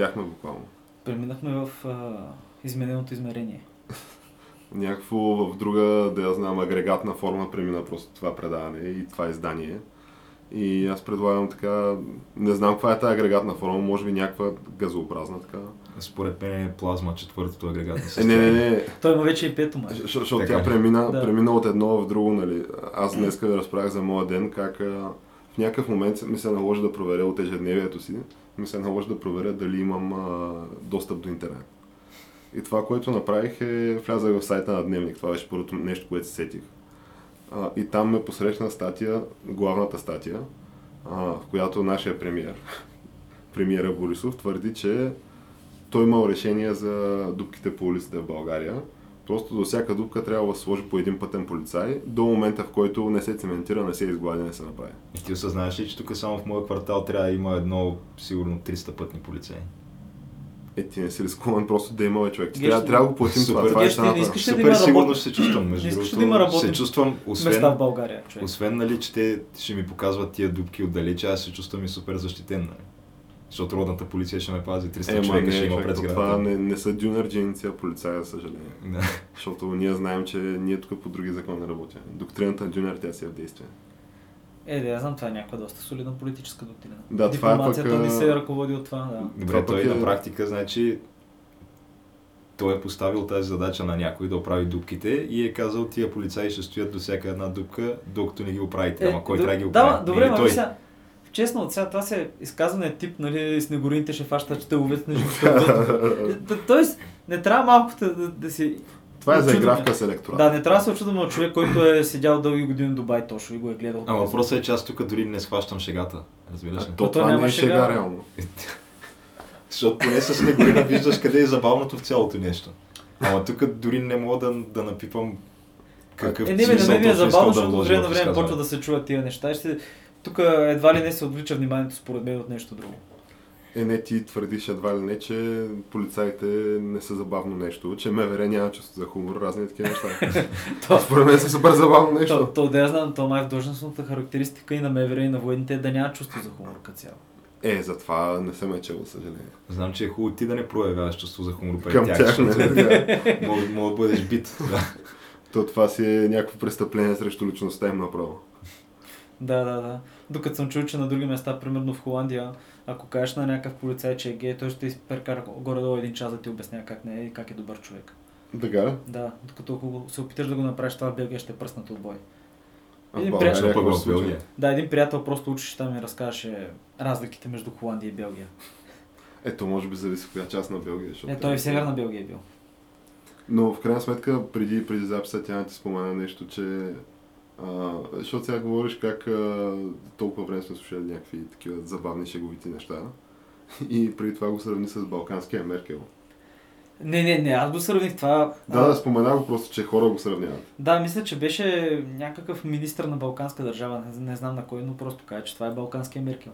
Излетяхме буквално. Преминахме в а, измененото измерение. Някакво в друга, да я знам, агрегатна форма премина просто това предаване и това издание. И аз предлагам така, не знам каква е тази агрегатна форма, може би някаква газообразна така. Според мен е плазма четвъртото агрегатно Е, не, не, не, Той има вече и пето май. Защо- Защото тя премина, Да. премина от едно в друго, нали. Аз днес ви разправях за моя ден, как някакъв момент ми се наложи да проверя от ежедневието си, ми се наложи да проверя дали имам а, достъп до интернет. И това, което направих е, влязах в сайта на Дневник, това беше първото нещо, което се сетих. А, и там ме посрещна статия, главната статия, а, в която нашия премиер, премиера Борисов, твърди, че той имал решение за дупките по улиците в България. Просто до всяка дупка трябва да се сложи по един пътен полицай, до момента в който не се цементира, не се изглади, не се направи. И ти осъзнаваш ли, че тук само в моя квартал трябва да има едно, сигурно 300 пътни полицаи? Е, ти не си рискуван просто да има човек. Ти трябва, трябва да го платим това. супер. Това е ти не цената. искаш ли да Супер има сигурно работ- се чувствам, между Не другото. да има работни се чувствам, Места в освен, България, човек. освен нали, че те ще ми показват тия дупки отдалече, аз се чувствам и супер защитен. Нали? Защото родната полиция ще ме пази, 300 Е, ма човека не, ще има пред сградата. това не, не са дюнерджиници, а полицаи, за съжаление. Да. Защото ние знаем, че ние тук по други закони работим. Доктрината на дюнер, тя си е в действие. Е, да, я знам, това е някаква доста солидна политическа доктрина. Да, това е пък, ни се ръководи от това, да. Добре, Това той е- на практика, значи, той е поставил тази задача на някой да оправи дупките и е казал, тия полицаи ще стоят до всяка една дупка, докато не ги оправите. Ама кой Е, трябва да ги Да, оправи? добре, Или ма той. сега, честно, от сега това се изказване тип, нали, снегорините ще фащат щеловете на живота. Тоест, не трябва малко да, да, да си... Това е за очудваме. игравка с електорат. Да, не трябва да се очудваме от човек, който е седял дълги години в Дубай точно и го е гледал. А въпросът е, че аз тук дори не схващам шегата. Разбираш ли? То, То това няма не е шега. шега, реално. Защото поне с снегорина виждаш къде е забавното в цялото нещо. Ама тук дори не мога да, да напипам какъв Е, не, на смисъл мен ми е забавно, защото от време на време почва да се чуват тия неща. Ще... Тук едва ли не се отвлича вниманието според мен от нещо друго. Е, не, ти твърдиш едва ли не, че полицаите не са забавно нещо, че МВР няма чувство за хумор, разни такива неща. То- Според мен са супер забавно То, нещо. то, да я знам, то май в длъжностната характеристика и на МВР и на военните е да няма чувство за хумор като цяло. Е, затова не съм чел, за съжаление. Знам, че е хубаво ти да не проявяваш чувство за хумор пред Към тях, тях, не, да. мога, мога да бъдеш бит. Да. То това си е някакво престъпление срещу личността им направо. Да, да, да. Докато съм чул, че на други места, примерно в Холандия, ако кажеш на някакъв полицай, че е гей, той ще изперкара горе-долу един час да ти обясня как не е и как е добър човек. Така? Да, докато ако се опиташ да го направиш това в Белгия, ще е пръснат от бой. Един приятел пък в? Белгия. Да, един приятел просто учеше там и разказваше разликите между Холандия и Белгия. Ето, може би зависи коя част на Белгия. Защото Е, той в Северна Белгия е бил. Но в крайна сметка, преди, преди записа, тя не ти спомена нещо, че... А, защото сега говориш как а, толкова време сме слушали някакви такива забавни шеговити неща. И преди това го сравни с балканския Меркел. Не, не, не, аз го сравних това. Да, да, спомена го просто, че хора го сравняват. Да, мисля, че беше някакъв министр на балканска държава, не, не знам на кой, но просто каза, че това е балканския Меркел.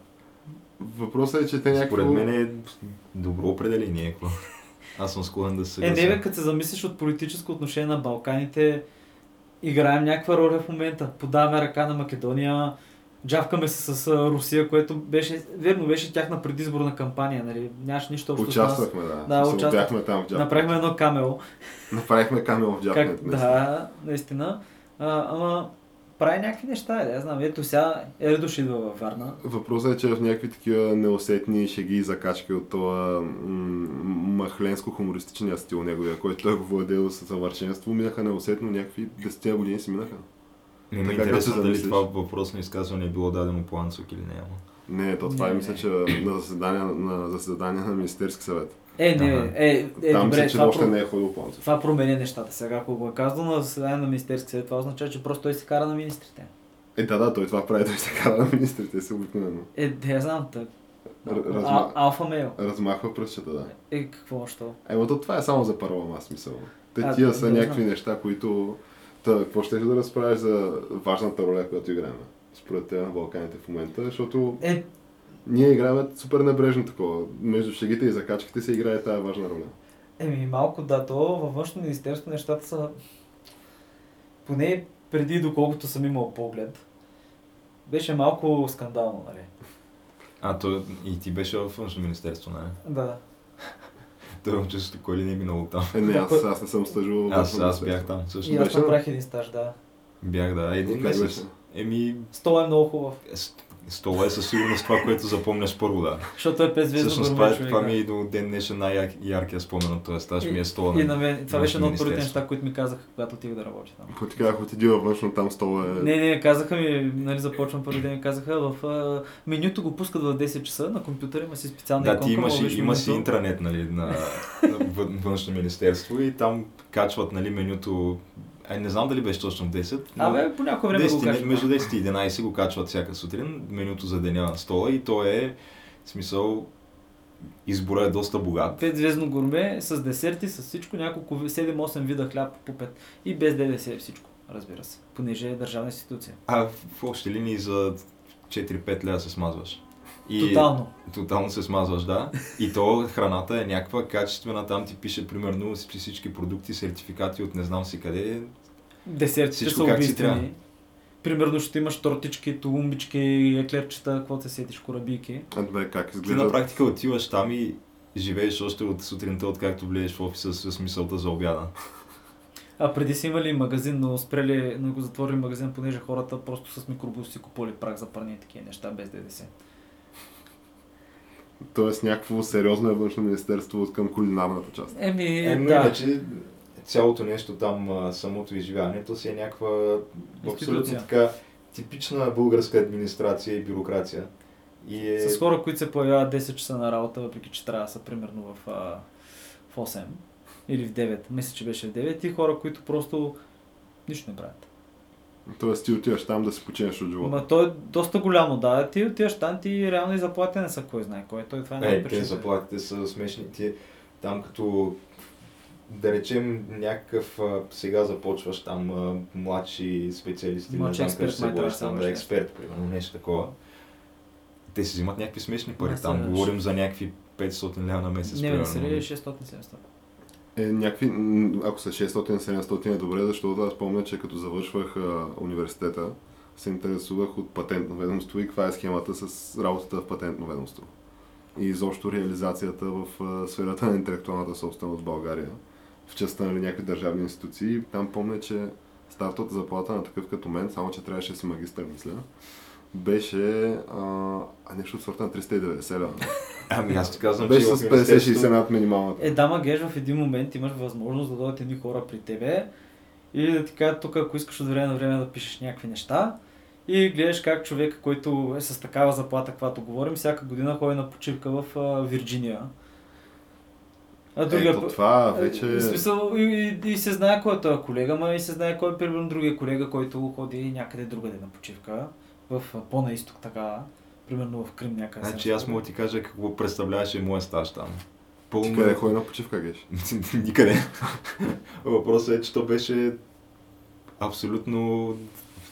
Въпросът е, че те някакво... Според мен е добро определение. какво. Аз съм склонен да се Е, не бе, като се замислиш от политическо отношение на Балканите, играем някаква роля в момента. Подаваме ръка на Македония, джавкаме се с Русия, което беше, верно, беше тяхна предизборна кампания, нали? Нямаш нищо общо с нас. Участвахме, да. Да, Се участвах. Бяхме там в Джапнет. Направихме едно камело. Направихме камел в Как, Джапнет. да, наистина. А, ама прави някакви неща, да, я знам. Ето сега Ердош идва във Варна. Въпросът е, че в някакви такива неусетни шеги и закачки от това махленско-хумористичния стил неговия, който той го владел със съвършенство, минаха неусетно някакви 10 години си минаха. Не ми е интересно дали това въпросно изказване е било дадено по Анцук или не. Ама. Не, то това Не, е не. мисля, че на заседание на, заседание на Министерски съвет. Е, не, Ага. е, е, Там добре, мисля, че това, още не е ходил по това променя нещата. Сега, ако го е казал на заседание на Министерски съвет, това означава, че просто той се кара на министрите. Е, да, да, той това прави, той се кара на министрите си обикновено. Е, да я знам, А, разма- алфа мейл. Размахва пръстчета, да. Е, какво, що? Емо то това е само за парлама, смисъл. Те А, тия да, са да, някакви знам. неща, които... Та, какво ще да разправиш за важната роля, която играем? Според те на Балканите в момента, защото Е, ние играем супер небрежно такова. Между шегите и закачките се играе тази важна роля. Еми, малко да, то във външно министерство нещата са... Поне преди, доколкото съм имал поглед, беше малко скандално, нали? А, то и ти беше в външно министерство, нали? Да. Той учество кой ли не е минало там. Е, не, аз, аз не съм стъжувал. Аз, аз бях там също. И аз ли? направих един стаж, да. Бях, да, един месец. Еми, Стола е много хубав, с- стола е със сигурност това, което запомняш първо, да. защото е пет звездно Всъщност това, е, това ми е и до ден днешен най-яркия спомен от този стаж ми е стола И на... на мен, това беше едно от първите неща, които ми казаха, когато отих да работя там. Ако ти казах, отиди във външно, там стола е... Не, не, казаха ми, нали започвам първи ден, казаха в а, менюто го пускат в 10 часа, на компютъра има си специална Да, ти имаш, има си интранет, нали, на, на вън- външно министерство и там качват, нали, менюто... Ай, не знам дали беше точно в 10, но... Абе, по някое време 10, го кажа. между 10 и 11 го качват всяка сутрин, менюто за деня на стола и то е, в смисъл, избора е доста богат. Пет звездно гурме с десерти, с всичко, няколко 7-8 вида хляб по 5. И без ДДС е всичко, разбира се, понеже е държавна институция. А в общи линии за 4-5 лева се смазваш. И Тотално. Тотално се смазваш, да. И то храната е някаква качествена, там ти пише примерно всички продукти, сертификати от не знам си къде. Десертите Всичко са как си убийствени. трябва. Примерно ще имаш тортички, тулумбички, еклерчета, какво се сетиш, корабийки. А, добре, как Ти на изглежда? практика отиваш там и живееш още от сутринта, откакто влезеш в офиса с мисълта за обяда. А преди са имали магазин, но спрели, но го затворили магазин, понеже хората просто с микробус си купували прах за парни и такива неща без ДДС. Тоест някакво сериозно е външно министерство от към кулинарната част. Еми, Е, но да. иначе цялото нещо там, самото изживяването си е някаква абсолютно така типична българска администрация и бюрокрация. И е... С хора, които се появяват 10 часа на работа, въпреки че трябва да са примерно в, а, в 8 или в 9. Мисля, че беше в 9 и хора, които просто нищо не правят. Тоест ти отиваш там да си починеш от живота. Ма то е доста голямо, да. Ти отиваш там, ти реално и заплатите не са кой знае кой. Той това не Е, е те заплатите са смешни. Ти там като да речем някакъв а, сега започваш там а, младши специалисти, Младши не знам ще се говориш там, да експерт, примерно, нещо такова. Те си взимат някакви смешни пари. Не, там говорим за някакви 500 лева на месец. Не, не са ли 600-700? Е, някакви, ако са 600-700 е добре, защото аз помня, че като завършвах а, университета, се интересувах от патентно ведомство и каква е схемата с работата в патентно ведомство. И изобщо реализацията в а, сферата на интелектуалната собственост в България, в частта на някакви държавни институции. Там помня, че стартовата заплата на такъв като мен, само че трябваше да си магистър, мисля, беше а, нещо от сорта на 390 лева. Ами аз ти казвам, Беше че с в 50-60 Министерството- над минималната. Е, дама Геш, в един момент имаш възможност да дойдат едни хора при тебе и да ти кажат тук, ако искаш от време на време да пишеш някакви неща и гледаш как човек, който е с такава заплата, каквато говорим, всяка година ходи на почивка в а, Вирджиния. А Ето път- това вече... Е, В смисъл, и, и, и се знае кой е този колега, ма и се знае кой е примерно другия колега, който ходи някъде другаде на почивка, в по-на изток така, примерно в Крим някъде. Значи аз мога да ти кажа какво представляваше моя стаж там. Ти Пълно... къде ходи на почивка, геш? Никъде. Въпросът е, че то беше абсолютно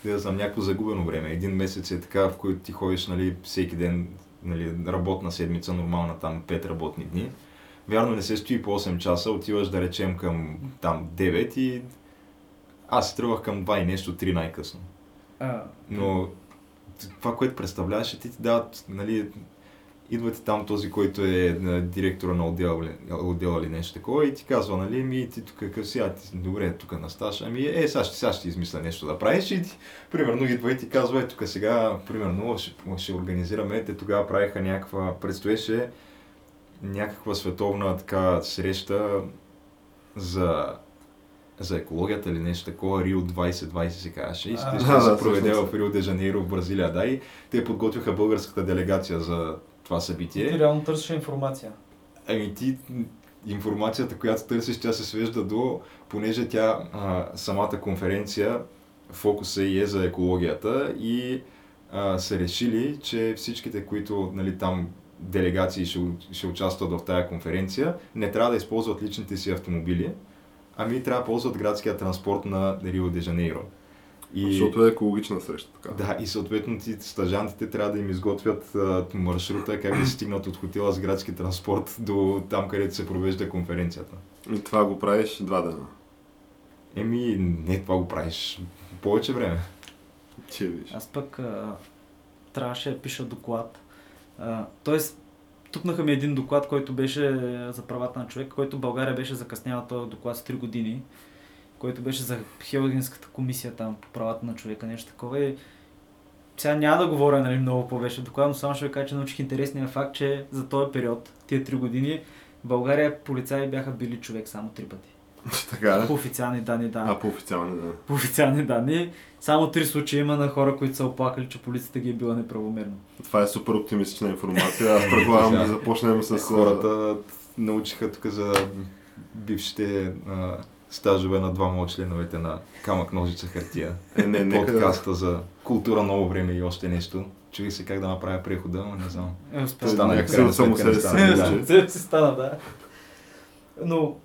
да знам, някакво загубено време. Един месец е така, в който ти ходиш нали, всеки ден нали, работна седмица, нормална там 5 работни дни. Вярно не се стои по 8 часа, отиваш да речем към там 9 и аз се тръгвах към 2 и нещо, 3 най-късно. А, Но това, което представляваше, ти ти дават, нали, идва ти там този, който е директора на отдела, отдела или нещо такова и ти казва, нали, ми ти тук какъв си, а ти добре, тук на стаж, ами е, сега ще, сега ще измисля нещо да правиш и ти, примерно идва и ти казва, е, тук сега, примерно, ще, ще организираме, те тогава правиха някаква, предстоеше някаква световна така среща за за екологията или нещо такова, Рио 2020 се казваше. И ще, да, се проведе в Рио де Жанейро в Бразилия. Да, и те подготвиха българската делегация за това Ти събитие. реално търсиш информация. Ами ти информацията, която търсиш, тя се свежда до, понеже тя а, самата конференция, фокуса и е за екологията и а, са решили, че всичките, които нали, там делегации ще, ще участват в тази конференция, не трябва да използват личните си автомобили, ами трябва да ползват градския транспорт на Рио де Жанейро. И... Защото е екологична среща. Така. Да, и съответно ти, стажантите трябва да им изготвят а, маршрута, как да стигнат от хотела с градски транспорт до там, където се провежда конференцията. И това го правиш два дена. Еми, не това го правиш повече време. Че виж. Аз пък а, трябваше да пиша доклад. А, тоест, тупнаха ми един доклад, който беше за правата на човек, който България беше закъсняла този доклад с 3 години, който беше за Хелгинската комисия там по правата на човека, нещо такова. И сега няма да говоря нали, много по беше доклад, но само ще ви кажа, че научих интересния факт, че за този период, тия 3 години, в България полицаи бяха били човек само 3 пъти. така е. По официални данни, да А по официални, да. по официални данни. Само три случая има на хора, които са оплакали, че полицията ги е била неправомерно. Това е супер оптимистична информация. Аз предлагам да започнем с С хората научиха тук за бившите а, стажове на двама от членовете на Камък, ножица, хартия. Е, не, да... Подкаста за култура, ново време и още нещо. Чуих се как да направя прехода, но не знам. Е, успях. Стана, не стана, се стана, да. Но,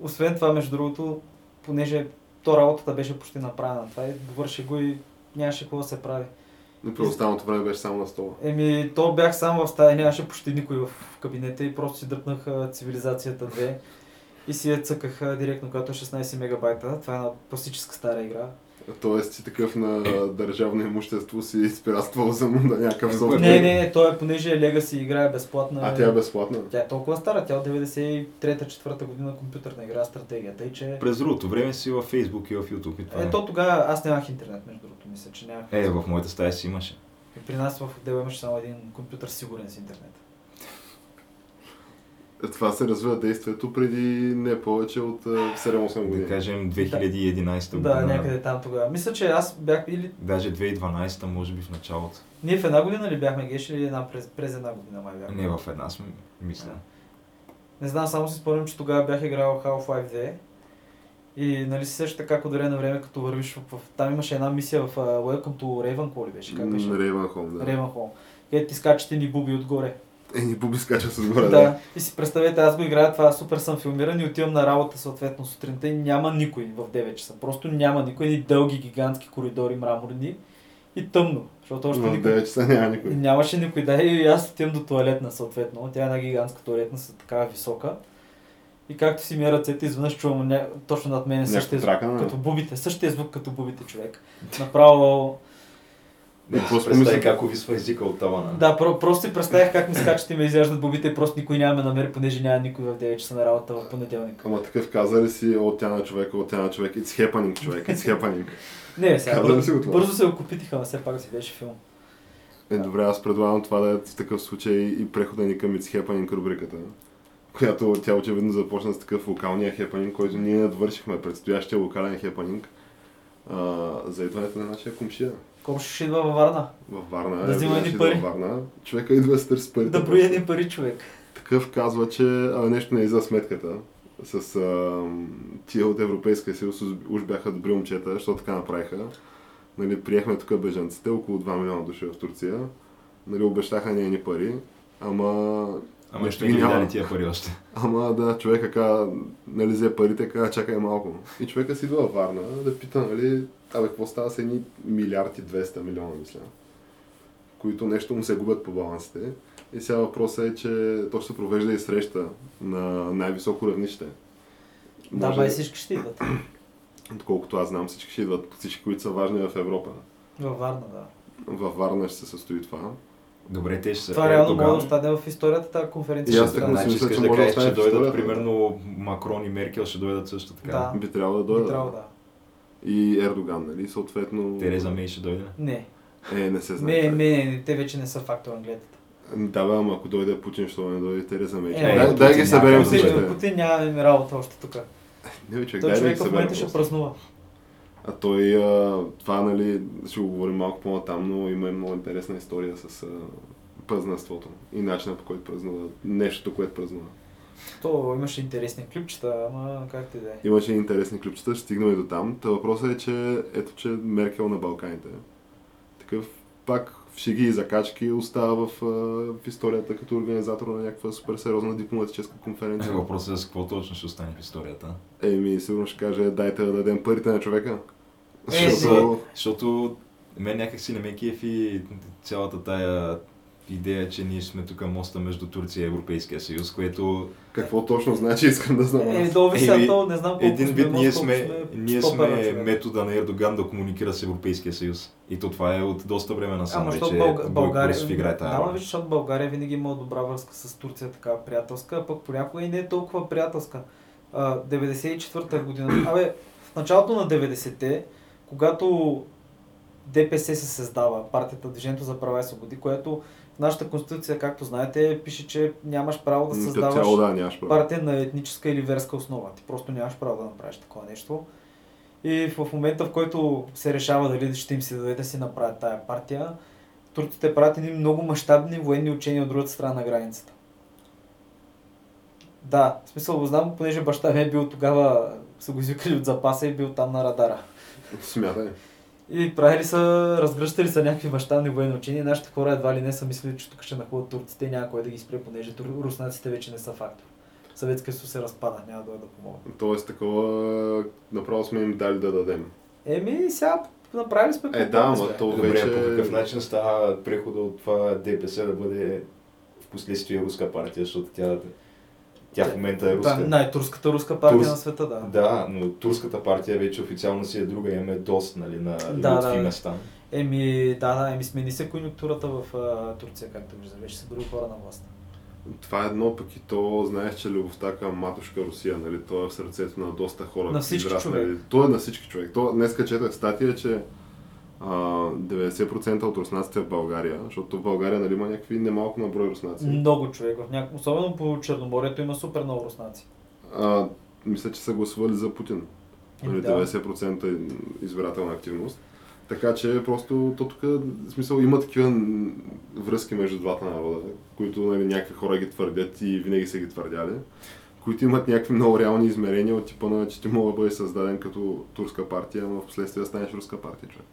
освен това, между другото, понеже то работата беше почти направена, това и довърши го и нямаше какво да се прави. И през останалото време беше само на стола. Еми, то бях сам в стая, нямаше почти никой в кабинета и просто си дръпнах цивилизацията 2 и си я цъках директно, която е 16 мегабайта. Това е една класическа стара игра. Тоест си такъв на държавно имущество си изпиратствал за му на някакъв Не, софтуер. Не, не, не, то е понеже е Legacy игра, е безплатна. А тя е безплатна. Тя е толкова стара, тя е от 93-4 година компютърна игра, стратегията и че... През другото време си във Facebook и в YouTube. И това е. Ето тогава аз нямах интернет, между другото, мисля, че нямах. Е, в моята стая си имаше. И при нас в отдела имаше само един компютър сигурен с интернет. Това се развива действието преди не повече от а, 7-8 Да години. кажем 2011 Да, година. някъде там тогава. Мисля, че аз бях или... Даже 2012, може би в началото. Ние в една година ли бяхме геш или една през, през една година май бяхме? Не, в една сме, мисля. Не знам, само си спомням, че тогава бях играл Half-Life 2. И нали си също така, от време на време, като вървиш в. Там имаше една мисия в uh, Welcome to Ravenclaw ли беше? Как беше? Рейвенхолм, да. Ravenhall. Където ти скачате ни буби отгоре. Е, ни буби скача с горе. Да. И си представете, аз го играя това, супер съм филмиран и отивам на работа съответно сутринта и няма никой в 9 часа. Просто няма никой, ни дълги гигантски коридори мраморни и тъмно. Защото още В никой... 9 часа няма И никой. нямаше никой, да, и аз отивам до туалетна съответно. Тя е една гигантска туалетна с такава висока. И както си ми ръцете, изведнъж чувам ня... точно над мен същия звук, като бубите, същия звук като бубите човек. Направо Не, Да, просто представи мисля- как увисва езика от тавана. Да, про- просто си представях как ми скачат и ме изяждат бубите и просто никой няма ме намери, понеже няма никой в 9 часа на работа в понеделник. Ама такъв каза ли си от тя на човека, от тя на човек, it's happening, човек, it's happening. Не, сега бързо, си го това? бързо се окупитиха, но все пак си беше филм. Е, добре, аз предлагам това да е в такъв случай и прехода ни към It's Happening рубриката, която тя очевидно започна с такъв локалния хепанинг, който ние надвършихме предстоящия локален хепанинг за идването на нашия комшия. Колко ще идва във Варна? Във Варна. Да е, взима едни идва пари. Във Варна. Човека идва да се търси парите. Да брои едни пари човек. Такъв казва, че а, нещо не е за сметката. С а, тия от Европейския съюз уж- бяха добри момчета, защото така направиха. Нали, приехме тук бежанците, около 2 милиона души в Турция. Нали, обещаха ни едни пари, ама... Ама ще ги дали тия пари още. Ама да, човека каза, нали, взе парите, каза, чакай малко. И човека си идва във Варна да пита, нали, абе, какво става с едни милиарди 200 милиона, мисля, които нещо му се губят по балансите. И сега въпросът е, че то ще се провежда и среща на най-високо равнище. Да, бай всички ще идват. Доколкото аз знам, всички ще идват, всички, които са важни в Европа. Във Варна, да. Във Варна ще се състои това. Добре, те ще. Това е, реално тогава- може да остане в историята тази конференция. И аз ще така Значи мисля, искаш че да може да кажеш, че дойдат, примерно, Макрон и Меркел ще дойдат също така. Да. Би трябвало да Би дойде. трябвало да. И Ердоган, нали? Съответно... Тереза Мей ще дойде. Не. Е, не се знае. Не, не, не, те вече не са фактор англетата. Да, бе, ама ако дойде Путин, що не дойде Тереза Мей. Е, дай, Путин дай ги няма съберем дойде. Путин, Путин нямаме работа още тук. Не, бе, човек, Той дай да човек в момента ще празнува. А той, а, това, нали, ще го говорим малко по-натам, но има и много интересна история с а, празненството и начина по който празнува, нещото, което празнува. То имаше интересни клипчета, ама как ти да е. Имаше и интересни ключчета, ще стигнем и до там. Та въпросът е, че ето, че Меркел на Балканите. Такъв пак в шеги и закачки остава в, в историята като организатор на някаква супер сериозна дипломатическа Е, конференция. въпросът е с какво точно ще остане в историята. Еми, сигурно ще каже, дайте да дадем парите на човека. Е, Защото Защото мен някак си не ме кефи цялата тая идея, че ние сме тук моста между Турция и Европейския съюз, което какво точно значи, искам да знам. Е, долу сега то, не знам колко един вид сме, ние сме, ние сме метода на Ердоган да комуникира с Европейския съюз. И то това е от доста време Ама защото вече България... Борисов играе тая Да, виж, защото България винаги има добра връзка с Турция, така приятелска, а пък понякога и не е толкова приятелска. А, 94-та година. Абе, в началото на 90-те, когато ДПС се създава, партията Движението за права и свободи, което нашата конституция, както знаете, пише, че нямаш право да създаваш цяло да, нямаш право. партия на етническа или верска основа. Ти просто нямаш право да направиш такова нещо. И в момента, в който се решава дали ще им се даде да си направят тая партия, турците правят едни много мащабни военни учения от другата страна на границата. Да, в смисъл го знам, понеже баща ми е бил тогава, са го извикали от запаса и бил там на радара. Смятай. И правили са, разгръщали са някакви мащабни военни учения. Нашите хора едва ли не са мислили, че тук ще нахлуват турците и няма кой да ги спре, понеже руснаците вече не са фактор. Съветския съюз се разпада, няма да да помогне. Тоест такова, направо сме им дали да дадем. Еми, сега направили сме Е, да, ама то Добре, вече... по какъв начин става прехода от това ДПС да бъде в последствие руска партия, защото тя, тя в момента е руска. е най-турската руска партия Турс- на света, да. Да, но турската партия вече официално си е друга, имаме дост нали, на Да, Лютви да. места. Еми, да, да, еми смени се конюнктурата в а, Турция, както виждам. Вече са други хора на власт. Това е едно, пък и то, знаеш, че любовта към матушка Русия, нали, то е в сърцето на доста хора. На всички израснали. човек. То е на всички човек. То, днеска четах статия, че 90% от руснаците в България, защото в България нали, има някакви немалко на брой руснаци. Много човек. Няк... Особено по Черноморието има супер много руснаци. А, мисля, че са гласували за Путин. Нали, да. 90% избирателна активност. Така че просто то тук, в смисъл, има такива връзки между двата народа, които нали, някакви хора ги твърдят и винаги са ги твърдяли, които имат някакви много реални измерения от типа на, че ти мога да бъде създаден като турска партия, но в последствие станеш руска партия, човек.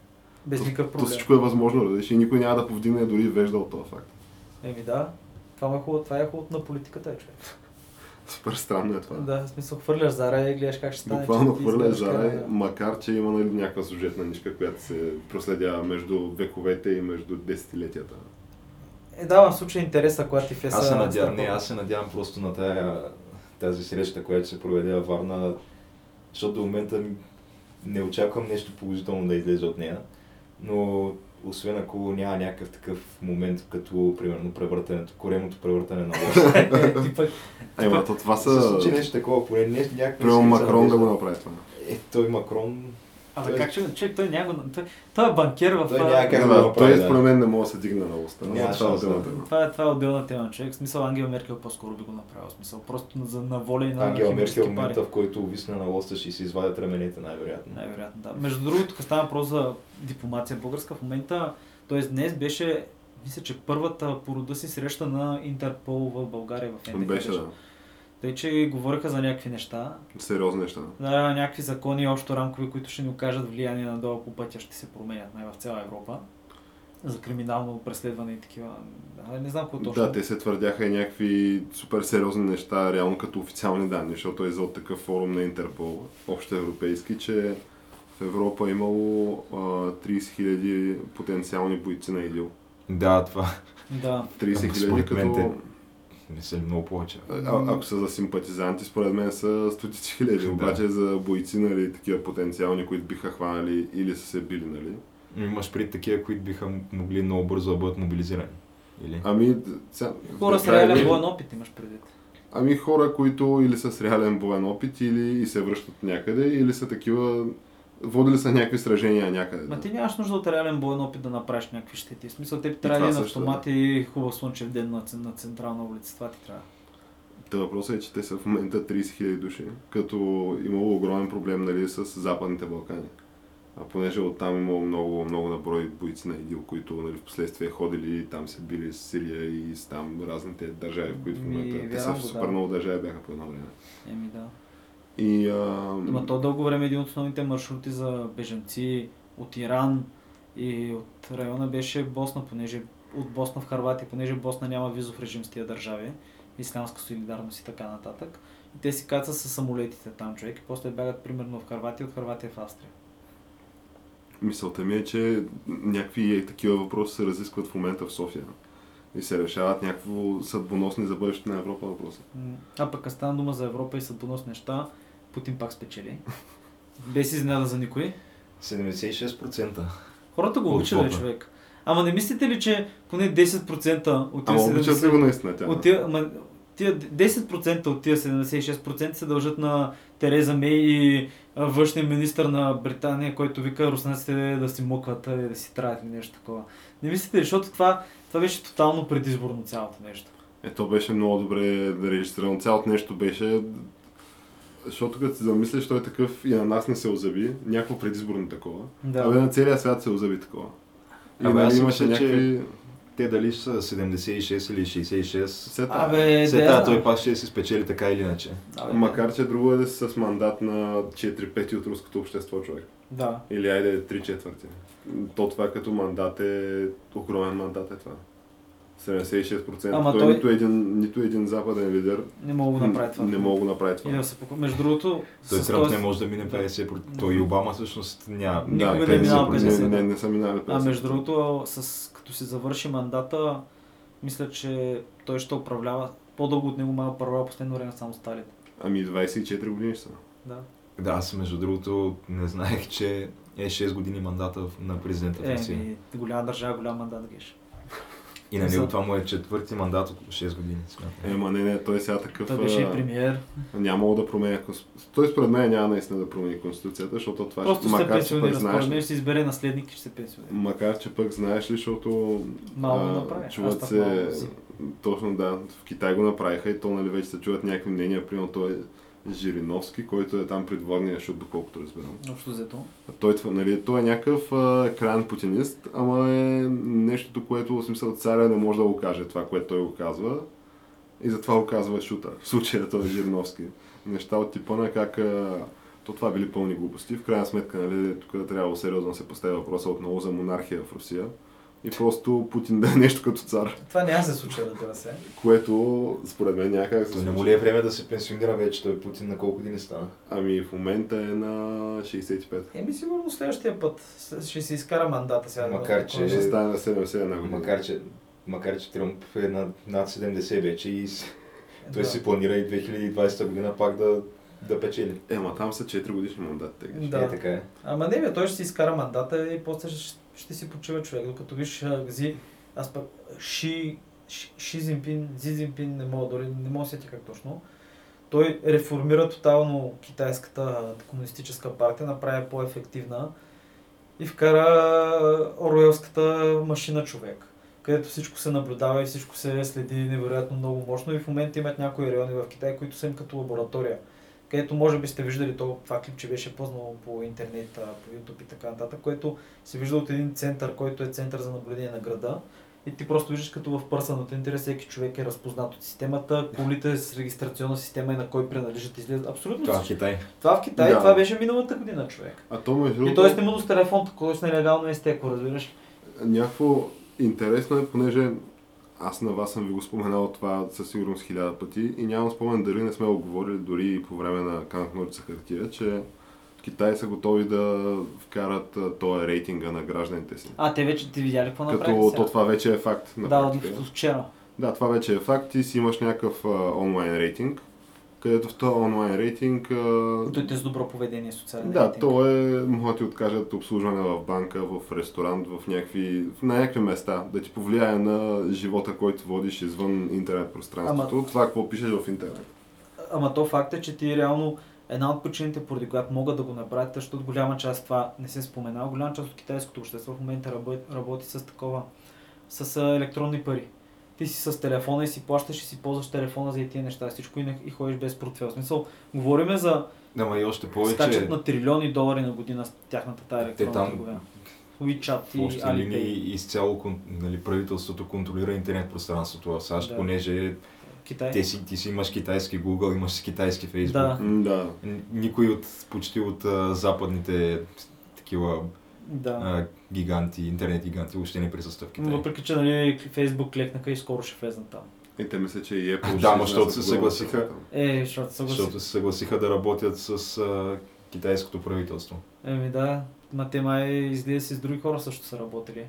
Без То- никакъв То проблем. всичко е възможно, разбираш, и никой няма да повдигне дори вежда от този факт. Еми да. Това, е хубаво, това е хубаво на политиката, е, човек. Супер странно е това. Да, в смисъл хвърляш зара и гледаш как ще стане. Буквално че ти хвърля изглеждаш жара, края. макар че има нали, някаква сюжетна нишка, която се проследява между вековете и между десетилетията. Е, да, в случай интереса, когато ти феса... Аз се надявам, не, аз се надявам просто на тая, тази среща, която се проведе във Варна, защото до момента не очаквам нещо положително да излезе от нея, но освен ако няма някакъв такъв момент, като примерно превъртането, коремното превъртане на лоша. Е, ти пък... Е, ма, то това се са... случи нещо такова, поне не, някаква Примерно Макрон да го направи това. Е, той Макрон... Абе, той- как ще... Човек, той няма... Той, той е банкер в... Той няма как Да, го той според мен не може да се дигне на уста. Няма това е отделна тема. Това е, това е отделна тема, човек. В смисъл Ангел Меркел по-скоро би го направил. В смисъл просто на, за, на воля и на химически Меркел в пари. момента, в който увисне на лоста, ще си извадят раменете най-вероятно. Най-вероятно, да. Между другото, тук става въпрос за дипломация българска. В момента, т.е. днес беше, мисля, че първата по рода си среща на Интерпол в България в НДК. Беше, да. Тъй, че говориха за някакви неща. Сериозни неща. Да, някакви закони, общо рамкови, които ще ни окажат влияние надолу по пътя, ще се променят най в цяла Европа. За криминално преследване и такива. Да, не знам какво точно. Да, те се твърдяха и някакви супер сериозни неща, реално като официални данни, защото е за от такъв форум на Интерпол, общо европейски, че в Европа е имало а, 30 000 потенциални бойци на ИДИЛ. Да, това Да. 30 000 Според мен като... не са ли много повече. А, ако са за симпатизанти, според мен са стотици хиляди, Да. обаче за бойци, нали, такива потенциални, които биха хванали или са се били, нали? Имаш пред такива, които биха могли много бързо да бъдат мобилизирани. Или? Ами, сега, Хора с реален боен опит имаш предвид. Ами хора, които или са с реален боен опит, или и се връщат някъде, или са такива, водили са някакви сражения някъде. Ма ти нямаш нужда от реален боен опит да направиш някакви щети. В смисъл, те трябва един автомат и хубав слънчев ден на, на централна улица. Това ти трябва. Та въпросът е, че те са в момента 30 000 души, като имало огромен проблем нали, с Западните Балкани. А понеже оттам имало много, много наброй бойци на ИДИЛ, които нали, в последствие ходили и там се били с Сирия и с там разните държави, в които в Ми, момента те са в супер да. много държави бяха по едно време. Еми да. И, а, Има то дълго време един от основните маршрути за бежанци от Иран и от района беше Босна, понеже от Босна в Харватия, понеже Босна няма визов режим с тия държави, ислямска солидарност и така нататък. И те си кацат с самолетите там човек и после бягат примерно в Харватия, от Харватия в Австрия. Мисълта ми е, че някакви такива въпроси се разискват в момента в София. И се решават някакво съдбоносни за бъдещето на Европа въпроси. М, А пък а стана дума за Европа и съдбоносни неща, Путин пак спечели. Без изненада за никой. 76%. Хората го обичат, човек. Ама не мислите ли, че поне 10% от Ама тези обичат ли го наистина тя? От тия, ма, тия 10% от тия 76% се дължат на Тереза Мей и външния министр на Британия, който вика руснаците да си мукват и да си траят или нещо такова. Не мислите ли, защото това, това беше тотално предизборно цялото нещо. Е, то беше много добре да регистрирано. Цялото нещо беше... Защото като се замислиш, той е такъв и на нас не се озаби. Някакво предизборно такова. Да. Абе на целия свят се озаби такова. И Абе, нали си имаше че- някакви... Те дали са 76 или 66. Все така. Абе, да, това той пак ще си спечели така или иначе. Абе, Макар, че друго е да си с мандат на 4 пети от руското общество човек. Да. Или айде 3 четвърти. То това като мандат е... Огромен мандат е това. 76%. Ама той, той- Нито, един, нито един западен лидер Не мога да направя това. не мога да направи това. Да се поку... Между другото, Той Тръмп този- не може да мине 50%. Той и Обама всъщност няма. Никога няма не е минал 50%. Не, не, не са минали 50%. А между другото, с, като се завърши мандата, мисля, че той ще управлява по-дълго от него, май управлява последно време само Сталин. Ами 24 години ще са. Да. Да, аз между другото не знаех, че е 6 години мандата на президента в Е, Русия. ми, голяма държава, голям мандат геш. И на за- него това му е четвърти мандат от 6 години. смятам. Ема не, не, той сега такъв... Той беше и премиер. Няма да променя Конституцията. Той според мен няма наистина да промени Конституцията, защото това Просто ще, се макар, че пък пенсионира. знаеш, Според мен ще се избере наследник и ще се пенсионира. макар че пък знаеш ли, защото Малко а, направи. Чуват се, точно да, в Китай го направиха и то нали вече се чуват някакви мнения, примерно той Жириновски, който е там предводния шут, доколкото разбирам. Общо взето. Той, нали, той е някакъв а, крайен путинист, ама е нещото, което в смисъл царя не може да го каже това, което той го казва. И затова го казва шута. В случая той е Жириновски. Неща от типа на как а, то това били пълни глупости. В крайна сметка, нали, тук трябва сериозно да се поставя въпроса отново за монархия в Русия. И просто Путин да е нещо като цар, Това няма да се случи, разбира се. което според мен няма как да се не му ли е време да се пенсионира вече? Той Путин на колко години стана? Ами в момента е на 65. Еми сигурно следващия път ще се изкара мандата сега. Макар, че- Ще стане на 71 година. Макар че, макар че Тръмп е над, над 70 вече и с- той Да. си планира и 2020 година пак да, да печели. Ема там са 4 годишни мандати. Да. Е, така е. Ама не бе, той ще си изкара мандата и после ще, ще си почива човек. Докато виж Гзи, аз пък Ши, Ши, Ши Зинпин, Зи Зинпин, не мога дори, не мога да сетя как точно. Той реформира тотално китайската комунистическа партия, направи по-ефективна и вкара Оруелската машина човек, където всичко се наблюдава и всичко се следи невероятно много мощно и в момента имат някои райони в Китай, които са им като лаборатория където може би сте виждали то, това клипче беше познало по интернет, по YouTube и така нататък, което се вижда от един център, който е център за наблюдение на града. И ти просто виждаш като в пърсаната интерес всеки човек е разпознат от системата, колите с регистрационна система и на кой принадлежат излизат. Абсолютно Това в. Китай. Това в Китай, Да. това беше миналата година човек. А то между И той е снимал с телефон, т.е. нелегално е стекло, разбираш. Някакво интересно е, понеже аз на вас съм ви го споменал това със сигурност хиляда пъти и нямам спомен дали не сме го говорили дори и по време на Кант Норца хартия, че Китай са готови да вкарат този рейтинга на гражданите си. А, те вече ти видяли какво направиха Като сега? то това вече е факт на Да, от вчера. Да, това вече е факт. Ти си имаш някакъв а, онлайн рейтинг, където в този онлайн рейтинг а, Той е с добро поведение, социален Да, рейтинг. то е, могат да ти откажат обслужване в банка, в ресторант, в някакви, на някакви места, да ти повлияе на живота, който водиш извън интернет пространството. Ама- Това какво пишеш в интернет. Ама то факт е, че ти реално една от причините, поради която могат да го направят, е, защото голяма част това не се споменава, голяма част от китайското общество в момента работи, работи с такова, с електронни пари. Ти си с телефона и си плащаш и си ползваш телефона за и тия неща, всичко и, не, и ходиш без портфел. В смисъл, говориме за Да, ма и още повече. скачат на трилиони долари на година с тяхната тая електронна там- търговия. WeChat и Alipay. линии изцяло нали, правителството контролира интернет пространството в САЩ, Да. понеже Китай. те си, ти си имаш китайски Google, имаш си китайски Facebook. Да. Да. Никой от, почти от а, западните такива Да. а, гиганти, интернет гиганти въобще не присъства в Китай. Въпреки, че нали, Фейсбук клекнаха и скоро ще влезнат там. И те мисля, че и Apple Да, ма, защото се съгласиха. Е, защото съгласи. Защото се съгласиха да работят с а, китайското правителство. Еми да, ма те май излиза си с други хора също са работили.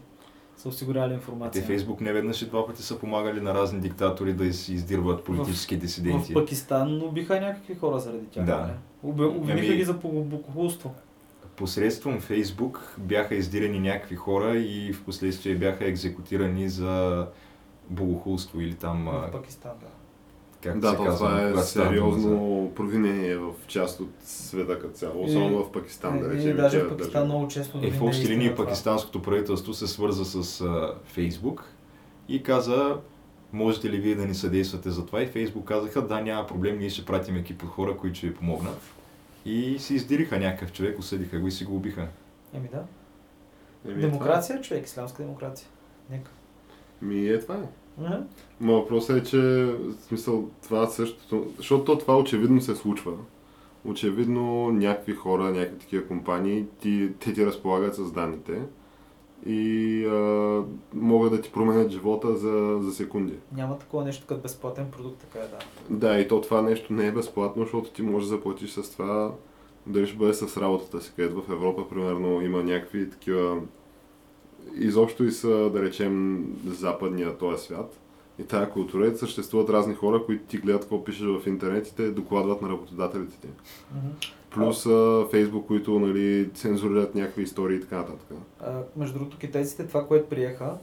Са осигуряли Те информация. Фейсбук не веднъж и два пъти са помагали на разни диктатори да си издирват политически В дисиденти. Пакистан убиха някакви хора заради тях. Да. нали? Уби, обвиниха Ами- ги за богохулство. Посредством Фейсбук бяха издирани някакви хора и в последствие бяха екзекутирани за богохулство или там, В Пакистан, да. как Да, се то казва, това е дума за- сериозно провинение в част от света като цяло, особено в Пакистан, да Е, речем. и даже в Пакистан много често. Е, в общи линии пакистанското правителство се свърза с а, Фейсбук и каза, можете ли вие да ни съдействате за това? И Фейсбук казаха, да, няма проблем, ние ще пратим екип от хора, които ще ви помогнат. И си издириха някакъв човек, осъдиха го и си го убиха. Еми да. Еми, Демокрация, човек, ислямска демокрация. Нека. Това е. Ми е това. е. Мгм. Ма въпросът е, че в смисъл това същото, защото то това очевидно се случва. Очевидно някакви хора, някакви такива компании, ти, те ти разполагат с данните и а, могат да ти променят живота за, за секунди. Няма такова нещо като безплатен продукт, така е да. Да, и то това нещо не е безплатно, защото ти можеш да заплатиш с това, дали ще бъде с работата си, където в Европа, примерно, има някакви такива... Изобщо и са, да речем, западния този свят. И тая култура и съществуват разни хора, които ти гледат какво пишеш в интернет и те докладват на работодателите ти. Мгм. Плюс а, Фейсбук, които нали, цензурират някакви истории и така нататък. А, между другото, китайците това, което приеха,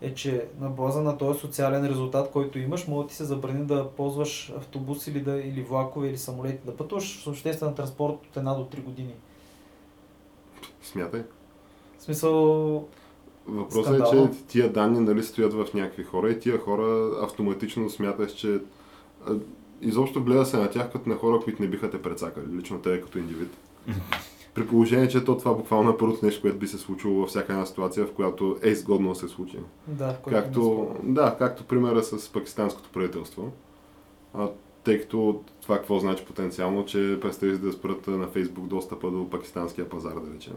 е, че на база на този социален резултат, който имаш, може да ти се забрани да ползваш автобус или, да, или влакове или самолети, да пътуваш с обществен транспорт от една до три години. Смятай. В смисъл, Въпросът е, Скандално. че тия данни нали, стоят в някакви хора и тия хора автоматично смяташ, че изобщо гледа се на тях като на хора, които не биха те прецакали, лично те като индивид. При положение, че то това буквално е първото нещо, което би се случило във всяка една ситуация, в която е изгодно да се случи. да, Както, спор. да, както примера с пакистанското правителство. А, тъй като това какво значи потенциално, че представи да спрат на Фейсбук достъпа до пакистанския пазар, да речем.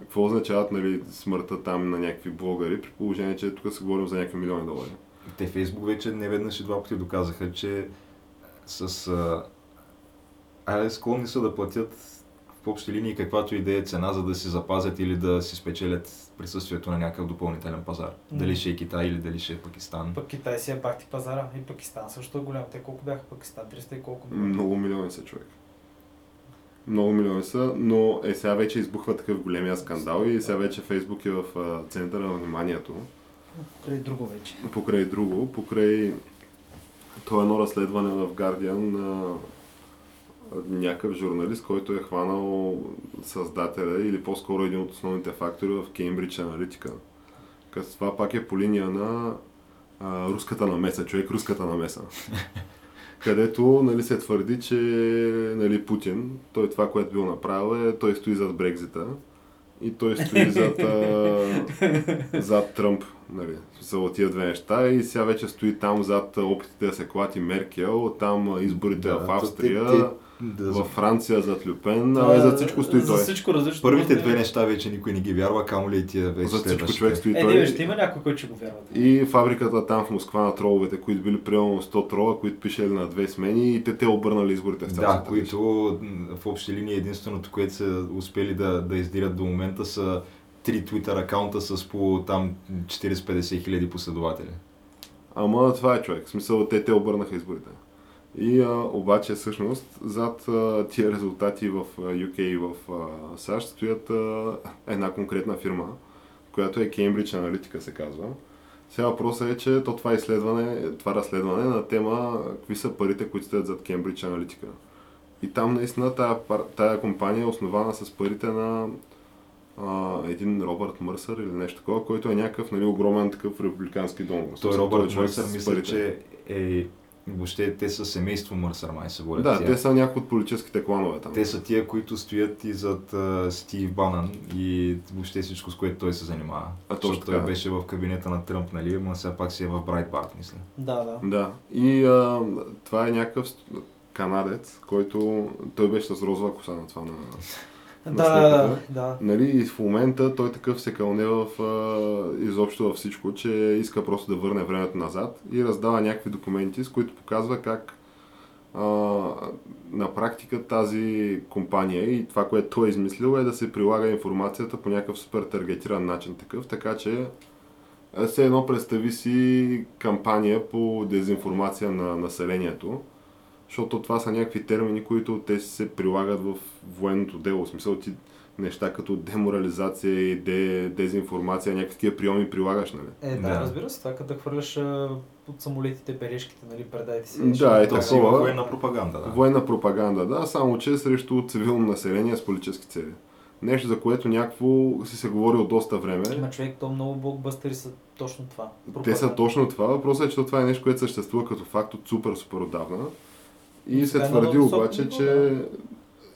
Какво означават нали, смъртта там на някакви блогъри, при положение, че тук се говорим за някакви милиони долари. Те Фейсбук вече не веднъж и два пъти доказаха, че с... А... Айде, склонни са да платят в общи линии каквато и да е цена, за да си запазят или да си спечелят присъствието на някакъв допълнителен пазар. Мгм. Дали ще е Китай или дали ще е Пакистан. Пък Китай си е бахти пазара и Пакистан също е голям. Те колко бяха Пакистан? 300 и колко милиона? Много милиони са човек. Много милиони са, но е сега вече избухва такъв големия скандал и сега вече Фейсбук е в а, центъра на вниманието. Преди друго вече. покрай друго, покрай то е едно разследване в Guardian на някакъв журналист, който е хванал създателя или по-скоро един от основните фактори в Cambridge Analytica. Като това пак е по линия на а, руската намеса, човек руската намеса. Където нали, се твърди, че нали, Путин, той това, което бил направил е, той стои зад Брекзита и той стои зад, а, зад Тръмп. Нали, от тия две неща и сега вече стои там зад опитите да се клати Меркел, там изборите Да, в Австрия, те- те- Да, във Франция зад Люпен, а е- за всичко стои За той. всичко различно. Първите да две е- неща вече никой не ги вярва, камо ли и тия вече За всичко човек стои Е, той. не, бе, ще има някой, който ще го вярва. И фабриката там в Москва на троловете, които били примерно 100 трола, които пишели на две смени и те те обърнали изборите в Да, цялата които м, в общи линии единственото, което са успели да, да издирят до момента са три Twitter акаунта с по там 40-50 хиляди последователи. Ама това е човек. В смисъл, те те обърнаха изборите. И а, обаче всъщност зад а, тия резултати в а, UK и в а, САЩ стоят а, една конкретна фирма, която е Cambridge Analytica се казва. Сега въпросът е, че то това изследване, това разследване е на тема какви са парите, които стоят зад Cambridge Analytica. И там наистина тая, тая компания е основана с парите на а, един Робърт Мърсър или нещо такова, който е някакъв нали, огромен такъв републикански дом. В Той смисъл, Робърт е човек Мърсър мисля, парите. че е... Въобще те са семейство Мърсър, май се водят. Да, тия. те са някои от политическите кланове там. Те са тия, които стоят и зад а, Стив Банан и въобще всичко, с което той се занимава. А, точно Защото той така. беше в кабинета на Тръмп, нали? Ма сега пак си е в Брайтбарт, мисля. Да, да. Да. И а, това е някакъв канадец, който той беше с розова коса на това на... Да, На да, да. Нали, и в момента той такъв се кълне в, а, изобщо във всичко, че иска просто да върне времето назад и раздава някакви документи, с които показва как а, на практика тази компания и това, което той е измислил е да се прилага информацията по някакъв супер таргетиран начин такъв, така че все едно представи си кампания по дезинформация на населението, защото това са някакви термини, които те се прилагат в военното дело. В смисъл ти неща като деморализация и де, дезинформация, някакви такива приеми прилагаш, нали? Е, да, Да. разбира се, това като да хвърляш от самолетите бележките, нали, предайте си. Да, е си такова. военна пропаганда, да. Военна пропаганда, да, само че срещу цивилно население с политически цели. Нещо, за което някакво си се говори от доста време. Има човек, то много блокбъстери са точно това. Те са Пропаганда. точно това. Въпросът е, че това е нещо, което съществува като факт от супер, супер отдавна. И се твърди обаче, че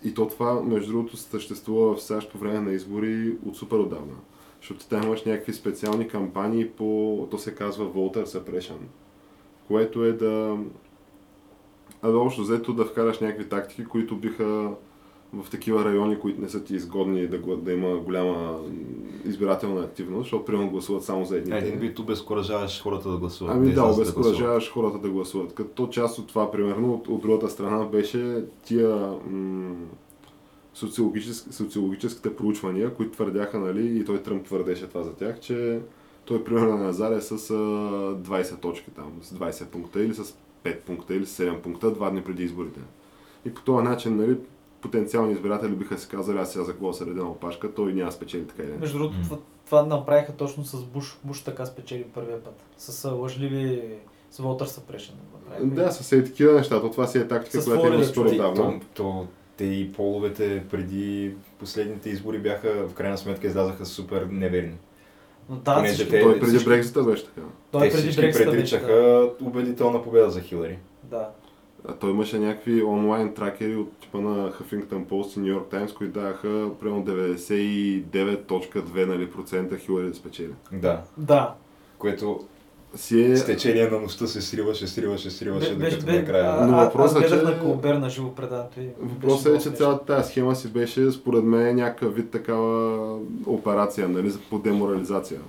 и то това, между другото, съществува в САЩ по време на избори от супер отдавна. Защото там имаш някакви специални кампании по, то се казва Voter Suppression, което е да, а да общо взето да вкараш някакви тактики, които биха в такива райони, които не са ти изгодни да, да има голяма избирателна активност, защото примерно гласуват само за едните. Един вид обезкуражаваш хората да гласуват. Ами да, обезкуражаваш хората да гласуват. Като част от това, примерно, от, от другата страна беше тия м- социологически, социологическите проучвания, които твърдяха, нали, и той Тръмп твърдеше това за тях, че той примерно на Назар е с а, 20 точки там, с 20 пункта или с 5 пункта или с 7 пункта два дни преди изборите. И по този начин, нали, потенциални избиратели биха си казали, аз сега за какво се редя на опашка, той няма спечели така или иначе. Между другото, М. това, това направиха точно с Буш. Буш така спечели първия път. С лъжливи... С Волтър Съпрешен. Да, с е такива неща, то това си е тактика, С която има супер човек, То, то, те и половете преди последните избори бяха, в крайна сметка, излязаха супер неверни. Но да, Понеже всички... те- Той преди всички- Брекзита беше така. Той те преди всички Брексита беше, предричаха убедителна победа за Хилари. Да. А той имаше някакви онлайн тракери от типа на Huffington Post и New York Times, които даваха примерно 99.2 нали, процента Хилари да спечели. Да. Да. Което Си е... с течение на нощта се сриваше, сриваше, сриваше, Бе- докато бе- накрая. а- Но а- въпросът е, че- на Колбер на живо предаването. и Въпросът е, че цялата тази схема си беше, според мен, някакъв вид такава операция, нали, по деморализация.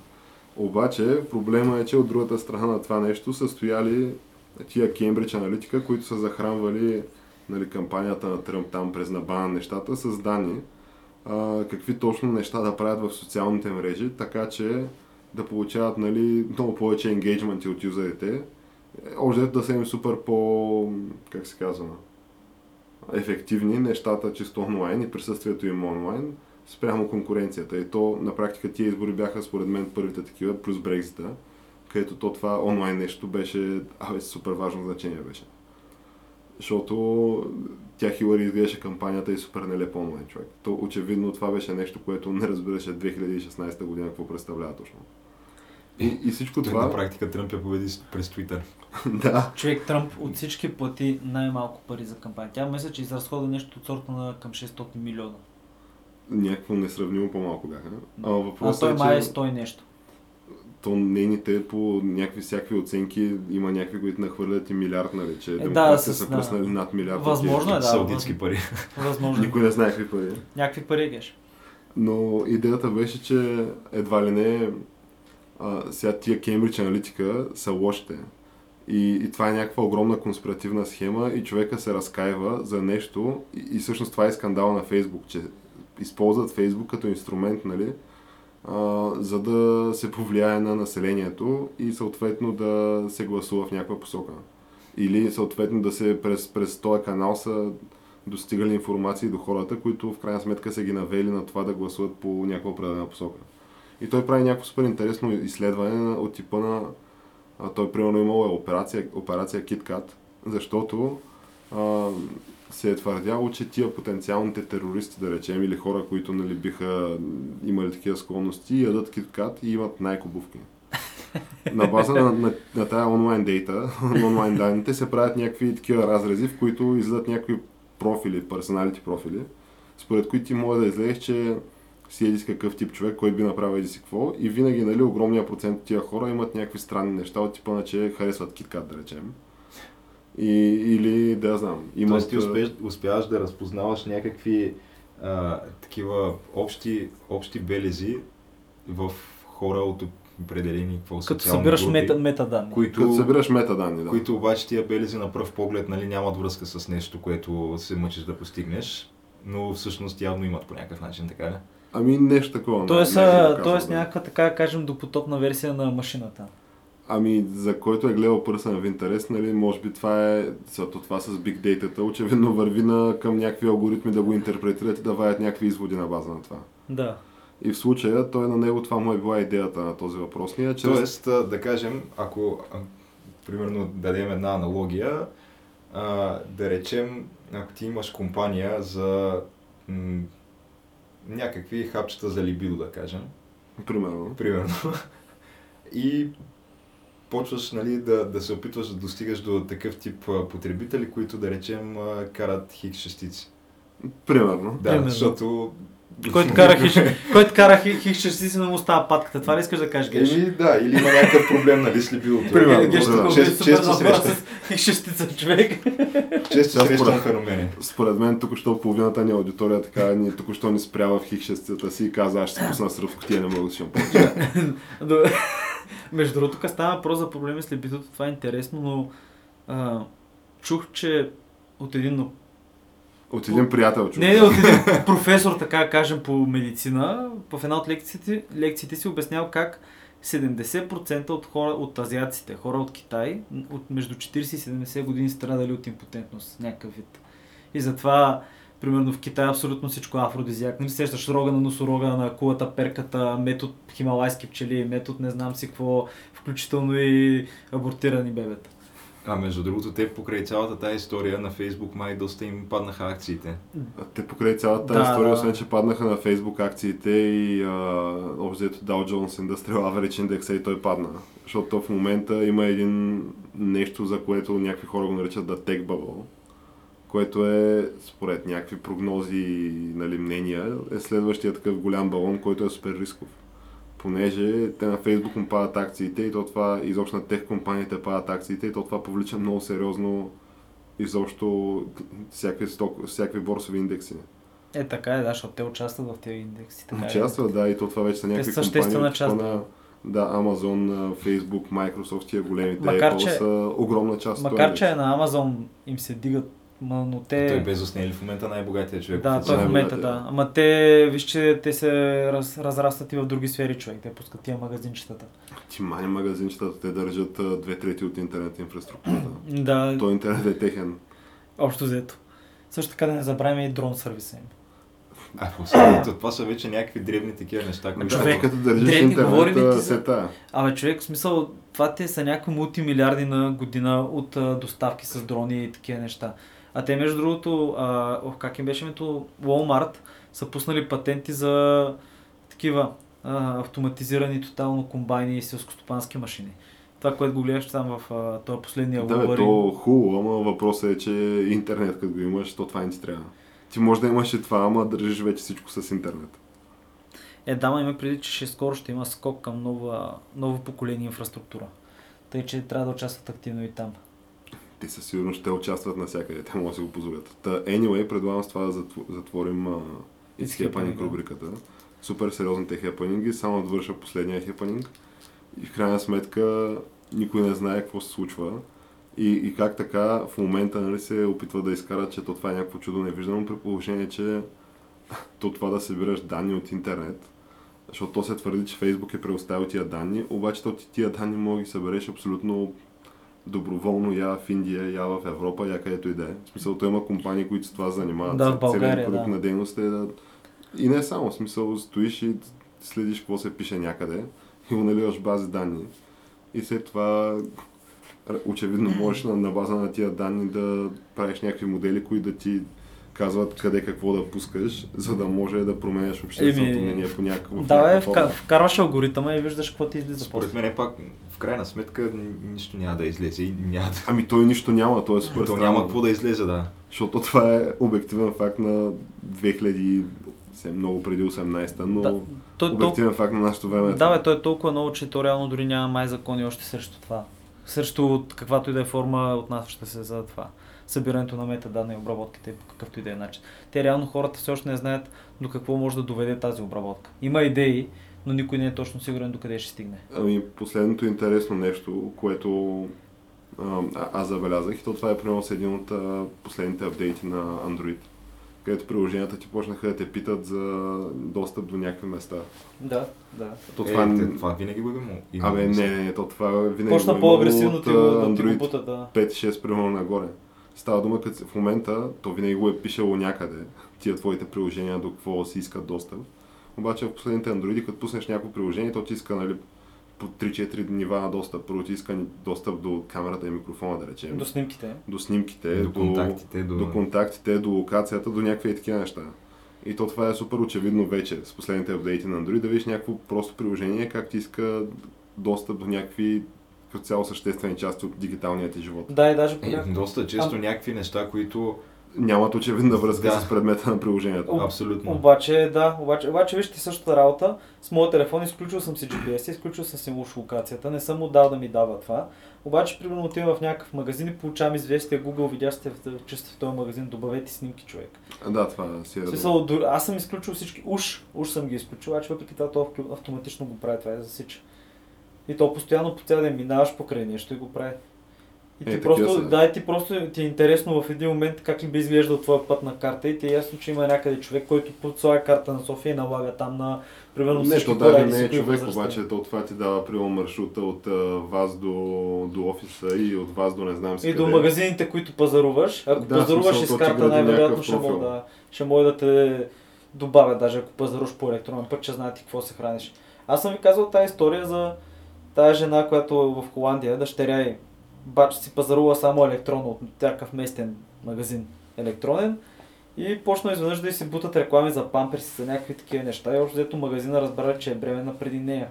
Обаче, проблема е, че от другата страна на това нещо са стояли тия Кембридж аналитика, които са захранвали нали, кампанията на Тръмп там през набана на нещата с данни, а, какви точно неща да правят в социалните мрежи, така че да получават нали, много повече енгейджменти от юзерите. Още да са им супер по, как се казва, ефективни нещата чисто онлайн и присъствието им онлайн спрямо конкуренцията. И то на практика тия избори бяха според мен първите такива, плюс Брекзита, където то това онлайн нещо беше, абе, супер важно значение беше. Защото тя Хилари изглеждаше кампанията и супер нелепо онлайн човек. То очевидно това беше нещо, което не разбираше 2016 година какво представлява точно. И, и всичко Той това... на практика Тръмп я победи през Твитър. да. Човек Тръмп от всички плати най-малко пари за кампания. Тя мисля, че изразхода нещо от сорта на към 600 милиона. Някакво несравнимо по-малко бяха. А А въпросът той е, май е че... 100 и нещо. То нейните по някакви всякакви оценки има някакви, които нахвърлят и милиард, нали, че Е, да, с- са да. пръснали над милиард. Възможно е, да. Саудитски пари. Възможно. Никой не знае какви пари. е. Някакви пари геш. Но идеята беше, че едва ли не а, сега тия Кембридж аналитика са лошите. И, и това е някаква огромна конспиративна схема и човека се разкаива за нещо и, и всъщност това е скандал на Фейсбук, че използват Фейсбук като инструмент, нали, за да се повлияе на населението и съответно да се гласува в някаква посока. Или съответно да се през, през този канал са достигали информации до хората, които в крайна сметка са ги навели на това да гласуват по някаква определена посока. И той прави някакво супер интересно изследване от типа на... А, той примерно имал е операция, операция KitKat, защото а, се е твърдяло, че тия потенциалните терористи, да речем, или хора, които нали, биха имали такива склонности, ядат киткат и имат най-кобувки. На база на, на, на тази онлайн дейта, на онлайн данните, се правят някакви такива разрези, в които излизат някакви профили, персоналити профили, според които ти може да излезеш, че си еди какъв тип човек, който би направил еди си какво. И винаги, нали, огромния процент от тия хора имат някакви странни неща, от типа на, че харесват киткат, да речем. И, или, да я знам, имат... Тоест ти успеш, успяваш да разпознаваш някакви а, такива общи, общи белези в хора от определени какво Като събираш групи, мета, метаданни. които, Като събираш метаданни, да. които обаче тия белези на пръв поглед нали, нямат връзка с нещо, което се мъчиш да постигнеш, но всъщност явно имат по някакъв начин, така ли? Ами нещо такова. Тоест, не, не, не тоест да. някаква така да кажем допотопна версия на машината. Ами, за който е гледал пърсен в интерес, нали, може би това е, защото това с big data очевидно върви на, към някакви алгоритми да го интерпретират и да ваят някакви изводи на база на това. Да. И в случая, той на него това му е била идеята на този въпрос. Ние, чрез... Тоест, да кажем, ако примерно дадем една аналогия, а, да речем, ако ти имаш компания за м- някакви хапчета за либидо, да кажем, Примерно. примерно, и почваш нали, да, да се опитваш да достигаш до такъв тип потребители, които да речем карат хикс шестици. Примерно. Да, Примерно. защото... Който кара хиш, който кара хиш, ще си му става патката. Това ли искаш да кажеш, Геш? Или, да, или има някакъв проблем нали, с либидото. Примерно, Геш, да. тук Често- е често супер добра срещан. с хиш шестица човек. Често според- феномени. Според мен току-що половината ни аудитория така ни току-що ни спрява в хикшестията си и каза, аз ще се пусна сръв в котия, не мога да си повече. Между другото, тук става въпрос за проблеми с либидото, това е интересно, но а, чух, че от един От един приятел чух. Не, не, от един професор, така кажем, по медицина, в една от лекциите, лекциите си обяснял как 70% от хора, от азиаците, хора от Китай, от между 40 и 70 години страдали от импотентност, някакъв вид. И затова, примерно в Китай абсолютно всичко е афродизиак. Нали сещаш рога на носорога, на кулата, перката, метод хималайски пчели, метод не знам си какво, включително и абортирани бебета. А между другото, те покрай цялата тази история на Фейсбук май доста им паднаха акциите. Те покрай цялата Да, тази история, да. освен че паднаха на Facebook акциите и общо взето Dow Jones Industrial Average Index и той падна. Защото в момента има един нещо, за което някакви хора го наричат да Tech Bubble, което е, според някакви прогнози и нали, мнения, е следващия такъв голям балон, който е супер рисков. Понеже те на Facebook му падат акциите и то това, изобщо на тех компаниите падат акциите и то това повлича много сериозно изобщо всякакви, сток, всякакви борсови индекси. Е, така е, да, защото те участват в тези индекси. Така е. Участват, да, и то това вече са някакви съществена компании, от част. на да, Amazon, Facebook, Microsoft, тия големите Макар, Apple че- са огромна част Макар, че на Amazon им се дигат, ма, но те... Той Безос не е ли в момента най-богатия човек? Да, той в официално, момента да. Ама те, виж, че те се раз, разрастват и в други сфери, човек. Те пускат тия магазинчетата. Ти мани магазинчетата, те държат две трети от интернет инфраструктурата. Да, Той интернет е техен. общо взето. Също така да не забравяме и дрон сервиса им. А, последното, това са вече някакви древни такива неща, които... човек, като държиш древни говорим интернет, ти а, за- се тая. Абе, човек, в смисъл, това те са някакви мултимилиарди на година от а, доставки с дрони и такива неща. А те, между другото, а, ох, как им беше името, Walmart са пуснали патенти за такива а, автоматизирани тотално комбайни и селскостопански машини. Това, което го гледаш там в а, този последния Да, бе, то хубаво, ама въпросът е, че интернет, като го имаш, то това не ти трябва. Ти може да имаш и това, ама държиш вече всичко с интернет. Е, да, ма има преди, че ще скоро ще има скок към нова, ново поколение инфраструктура. Тъй, че трябва да участват активно и там. Те със сигурност ще участват навсякъде, те могат да си го позволят. Та, anyway, предлагам с това да затв- затворим uh, It's It's Happening рубриката. Супер сериозните хепанинги, само да довърша последния хепанинг. И в крайна сметка никой не знае какво се случва. И, и как така в момента нали, се опитва да изкарат, че то това е някакво чудо невиждано, при положение, че то това да събираш данни от интернет, защото то се твърди, че Фейсбук е предоставил тия данни, обаче то ти тия данни може да ги събереш абсолютно доброволно я в Индия, я в Европа, я където и да е. В смисъл, той има компании, които с това занимават. Да, в България, продукт да. на дейност е да... И не само, в смисъл, стоиш и следиш какво се пише някъде и го наливаш в бази данни. И след това очевидно можеш на, на база на тия данни да правиш някакви модели, които да ти казват къде какво да пускаш, за да може да променяш общественото мнение по някакъв Да, бе, вка, вкарваш алгоритъма и виждаш какво ти излиза. Според мен е пак, в крайна сметка, нищо няма да излезе и няма да... Ами той нищо няма, той е супер То няма какво да излезе, да. Защото това е обективен факт на 2000, се, много преди 18-та, но Да, той, то, обективен факт на нашето време. да, бе, той е толкова много, че то реално дори няма май закони още срещу това. Срещу от каквато и да е форма отнасяща се за това. Събирането на метаданни и обработките по какъвто и да е начин. Те реално хората все още не знаят до какво може да доведе тази обработка. Има идеи, но никой не е точно сигурен до къде ще стигне. Ами последното интересно нещо, което а, аз забелязах, и то това е примерно с един от а, последните апдейти на Android, където приложенията ти почнаха да те питат за достъп до някакви места. Да, да. То е, това, те, това винаги го е имало. Абе, мисля. не, не, то това винаги Почна го е по-агресивно от, ти го, да ти го бутат, да. 5-6 примерно нагоре. Става дума, като в момента то винаги го е пишело някъде, тия твоите приложения до какво си искат достъп. Обаче в последните андроиди, като пуснеш някакво приложение, то ти иска нали, по 3-4 нива на достъп. Първо ти иска достъп до камерата и микрофона, да речем. До снимките. до снимките, До контактите, до- до контактите, до локацията, до някакви и такива неща. И то това е супер очевидно вече с последните апдейти на Android, да видиш някакво просто приложение, как ти иска достъп до някакви като цяло съществени части от дигиталния ти живот. Да, и даже Е, понякога. доста често някакви неща, които Нямат очевидна връзка Да. с предмета на приложението. Об- абсолютно. Обаче, да, обаче, обаче вижте същата работа. С моят телефон изключил съм си GPS, изключил съм си уж локацията, не съм му дал да ми дава това. Обаче, примерно, отивам в някакъв магазин и получавам известие Google, видяхте в, че сте в този магазин, добавете снимки, човек. Да, това си е. Смисъл, аз съм изключил всички, уж, уж съм ги изключил, обаче въпреки това то авто- автоматично го прави, това е засича. И то постоянно по цял ден минаваш покрай нещо и го прави. И ти Е, просто, да, и ти просто ти е интересно в един момент как ли би изглеждал твоя пътна карта и ти е ясно, че има някъде човек, който подслага карта на София и налага там на примерно Не, всички даже и не е човек, възрастни. обаче то това ти дава примерно маршрута от вас до, до офиса и от вас до не знам си И до къде. магазините, които пазаруваш. Ако Да, пазаруваш смисъл, и с карта, най-вероятно ще може да, ще може да те добавя, даже ако пазаруваш по електронен път, че знаят ти какво се храниш. Аз съм ви казал тази история за тази жена, която е в Холандия, дъщеря и бач си пазарува само електронно от някакъв местен магазин електронен и почна изведнъж да й се бутат реклами за памперси, за някакви такива неща и общо взето магазина разбра, че е бременна преди нея.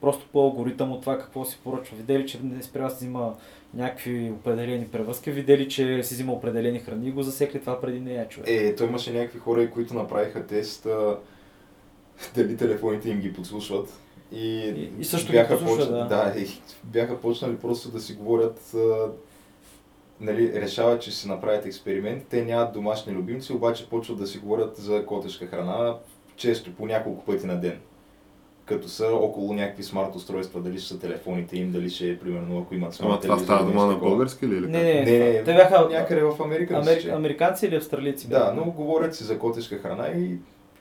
Просто по алгоритъм от това какво си поръчва. Видели, че не спря да си взима някакви определени превръзки, видели, че си взима определени храни и го засекли това преди нея, човек. Е, той имаше някакви хора, които направиха тест дали телефоните им ги подслушват. И, И- и също бяха подслушва, почна- да. да. и бяха почнали просто да си говорят, а, нали, решават, че си направят експеримент. Те нямат домашни любимци, обаче почват да си говорят за котешка храна, често по няколко пъти на ден. Като са около някакви смарт устройства, дали ще са телефоните им, дали ще е, примерно, ако имат смарт Ама това става дума нещо на български ли или Не, не, Не, не, те бяха някъде в Америка. че. американци или австралийци? Да, но говорят си за котешка храна и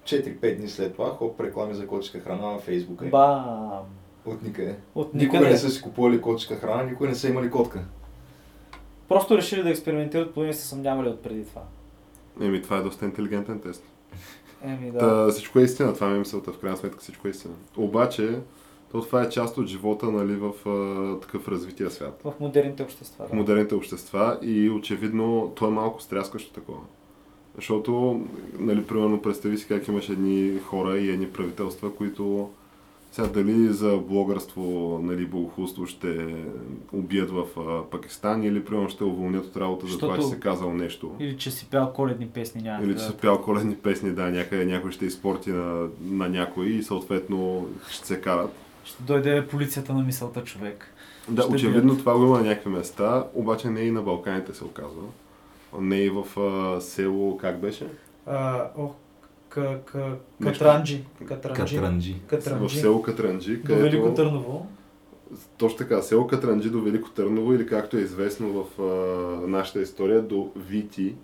4-5 дни след това хоп реклами за котешка храна на Фейсбука. Бам! От никъде. От Никога никъде. не са си купували котешка храна, никога не са имали котка. Просто решили да експериментират, поне се съмнявали от преди това. Еми, това е доста интелигентен тест. Еми да. Та, всичко е истина, това ми е мисълта, в крайна сметка всичко е истина. Обаче, то това е част от живота нали, в а, такъв развития свят. В модерните общества. В Да. модерните общества и очевидно то е малко стряскащо такова. Защото, нали, примерно, представи си как имаш едни хора и едни правителства, които сега дали за блогърство, нали, богохулство ще убият в а, Пакистан или примерно ще уволнят от работа за това, че си казал нещо. Или че си пял коледни песни, няма Или че са пял коледни песни, да, някъде някой ще изпорти на, на някой и съответно ще се карат. Ще дойде полицията на мисълта човек. Да, Ще очевидно бият. това го има на някакви места, обаче не и на Балканите се оказва. Не и в а, село, как беше? А, ох, к, к, Нещо. Катранджи. Катранджи. Катранджи. В Катранджи. село Катранджи, До Велико където... Търново. Точно така, село Катранджи до Велико Търново или както е известно в а, нашата история до Вити.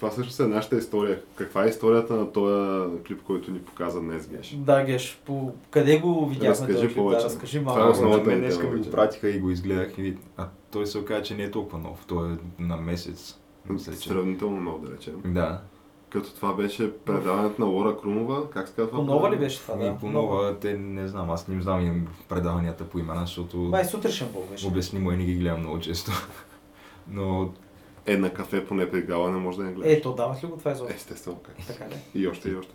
Каква всъщност е нашата история? Каква е историята на този клип, който ни показа днес, Геш? Да, Геш, по... къде го видяхме Разкажи този клип? повече. Да, разкажи Това е малко. основата на мен ми днес ми го пратиха и го изгледах и а той се оказа, че не е толкова нов. Той е на месец. Мисля, че... Сравнително много, да речем. Да. Като това беше предаването на Лора Крумова, как се казва? По нова ли беше това? И Да, по нова, те не знам, аз не им знам им предаванията по имена, защото Май сутрешен беше. обяснимо и не ги гледам много често. Но Е, на кафе поне при гала не може да не гледаш. Ето, дават ли го това изобщо? Естествено, как. Така ли? И още, и още.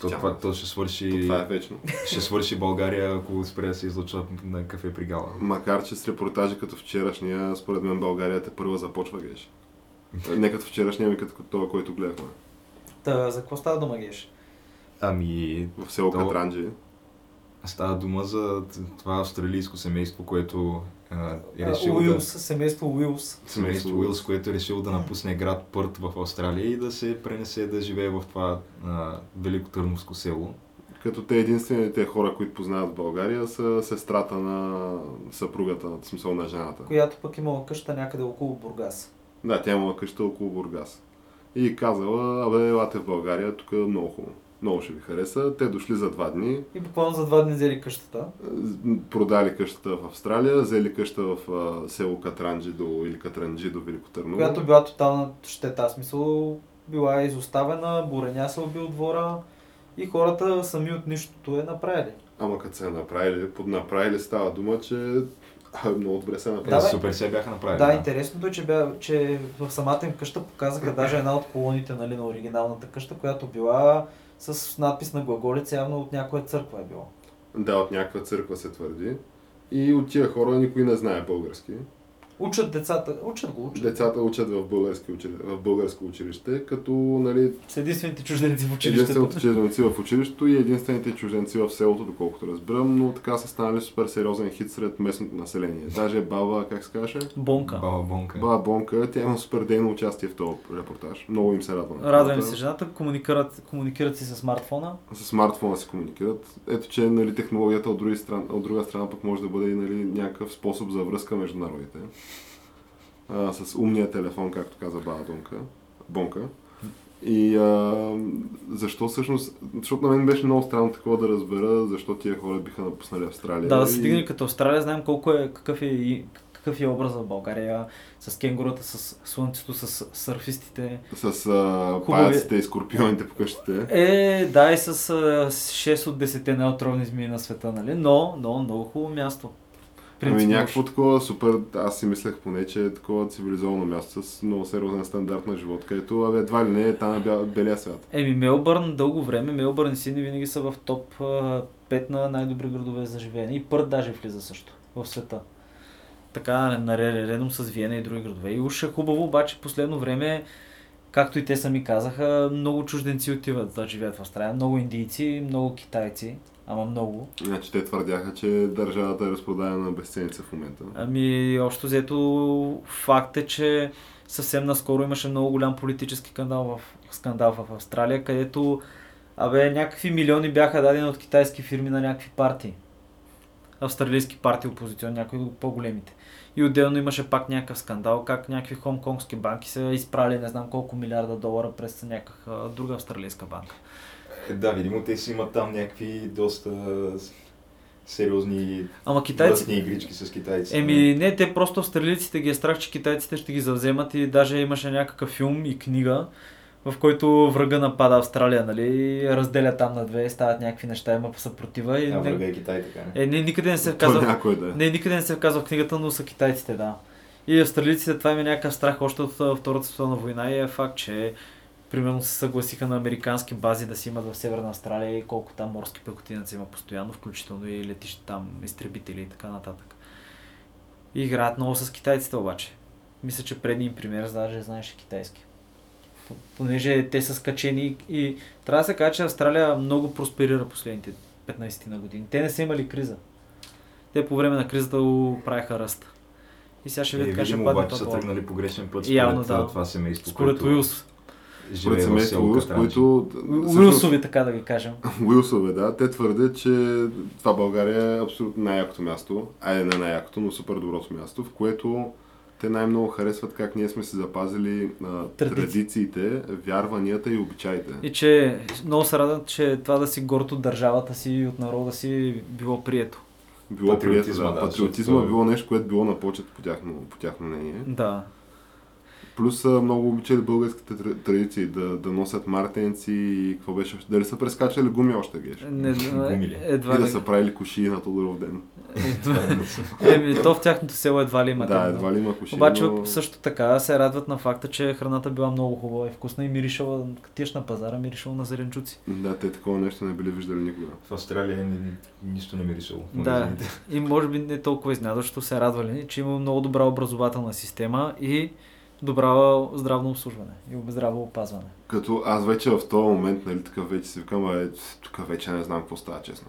то, това, то ще свърши, То това е вечно. ще свърши България, ако спре да се излъчва на кафе при гала. Макар, че с репортажи като вчерашния, според мен България те първа започва геш. Не като вчерашния, ами като това, който гледахме. Та, за какво става дума, Геш? Ами, В село То- Катранджи. става дума за това австралийско семейство, което а, е решило Уилс, да... семейство Уилс. Семейство Уилс, което е решило да напусне град Пърт в Австралия и да се пренесе да живее в това а, великотърновско село. Като те единствените хора, които познават в България, са сестрата на съпругата, в смисъл на жената. Която пък имала къща някъде около Бургас. Да, тя имала къща около Бургас. И казала, абе, елате в България, тук е много хубаво. Много ще ви хареса. Те дошли за два дни, И буквално за два дни взели къщата. продали къщата в Австралия, взели къща в а, село Катранджи до, или Катранджи до Велико Търново. Която била тотална щета. Смисъл, била е изоставена, буреня се убил двора и хората сами от нищото е направили. Ама като се е направили, под направили става дума, че а, много добре се е Да, бе. супер се бяха направили. Да, интересното е, че, бя, че в самата им къща показаха даже една от колоните нали, на оригиналната къща, която била с надпис на глаголица, явно от някоя църква е било. Да, от някаква църква се твърди. И от тия хора никой не знае български. Учат децата, учат го, учат. Децата учат в, български учили... в българско училище, като нали, С единствените чужденци в училището. единствените чужденци в училището и единствените чужденци в селото, доколкото разбирам, но така са станали супер сериозен хит сред местното население. Даже баба, как се каже? Бонка. Баба Бонка. Баба Бонка, тя има супер дейно участие в този репортаж. Много им се радва. на Радва ми хората. се жената, комуникират, комуникират си с смартфона. С смартфона си комуникират. Ето, че нали, технологията от, други стран, от друга страна пък може да бъде и нали, някакъв способ за връзка между народите. А, с умния телефон, както каза Баба Донка, Бонка. И а, защо всъщност, защото на мен беше много странно такова да разбера, защо тия хора биха напуснали Австралия. Да, да се И- стигне като Австралия, знаем колко е, какъв е, и- какъв е образа в България, с кенгурата, с слънцето, с сърфистите. С а, паяците и скорпионите по къщите. Е, да, и с а, 6 от 10 неотровни змии на света, нали? Но, но, много хубаво място. Ами Принципно някакво такова супер, аз си мислех поне, че е такова цивилизовано място с много сериозен стандарт на живот, където абе, едва ли не е там бя- белия свят. Еми, Мелбърн дълго време, Мелбърн и Сидни винаги са в топ а, 5 на най-добри градове за живеене. И Пърт даже влиза също в света. Така, наред, редом с Виена и други градове. И уж е хубаво, обаче последно време, както и те сами казаха, много чужденци отиват да живеят в Австралия. Много индийци, много китайци, ама много. Значи те твърдяха, че държавата е разпродадена на безценица в момента. Ами, общо взето, факт е, че съвсем наскоро имаше много голям политически скандал в, скандал в Австралия, където абе, някакви милиони бяха дадени от китайски фирми на някакви партии. Австралийски партии опозиционни, някои от по-големите. И отделно имаше пак някакъв скандал, как някакви хонконгски банки са изпрали не знам колко милиарда долара през някаква друга австралийска банка. Е, да, видимо те си имат там някакви доста сериозни Ама връстни игрички с китайците. Еми, не, те просто австралийците ги е страх, че китайците ще ги завземат и даже имаше някакъв филм и книга, в който врага напада Австралия, нали, и разделя там на две, стават някакви неща, има съпротива и А, врага е Китай, така не? е, не, никъде не се То казва, някой да е. не, никъде не се казва в книгата, но са китайците, да. И австралийците, това им е някакъв страх още от Втората световна война и е факт, че примерно се съгласиха на американски бази да си имат в Северна Австралия и колко там морски пехотинаци има постоянно, включително и летища там, изтребители и така нататък. И играят много с китайците обаче. Мисля, че предния им пример даже знаеше китайски. Понеже те са скачени и трябва да се каже, че Австралия много просперира последните 15 на години. Те не са имали криза. Те по време на кризата правиха ръст. И сега ще видят как ще падне обаче са това. тръгнали по грешен път Явно, според да. това семейство, Според което Уилс. Живее в семейство село Уилс, които... Уилсови, така да ги кажем. Уилсове, да. Те твърдят, че това България е абсолютно най-якото място. Айде не най-якото, но супер доброто място, в което Те най-много харесват как ние сме си запазили а, Традиции. традициите, вярванията и обичаите. И че много се радват, че това да си горд от държавата си и от народа си било прието. Било Патриотизма, прието, да. да, Патриотизма е било нещо, което било на почет по тяхно, по тяхно мнение. Да. Плюс много обичали българските тра- традиции да, да носят мартенци и какво беше. Дали са прескачали гуми още геш? Не, Гуми едва И да ли. са правили куши на Тодоров ден. Еми, то в тяхното село едва ли има. да, едва ли има куши, Обаче но... също така се радват на факта, че храната била много хубава и вкусна и миришала, тиеш на пазара, миришала на зеленчуци. Да, те такова нещо не били виждали никога. В Австралия ни- ни- нищо не миришало. Да, и може би не толкова изненадващо се радвали, че има много добра образователна система и добра здравно обслужване и здраво опазване. Като аз вече в този момент, нали, такъв вече си викам, а, тук вече не знам какво става, честно.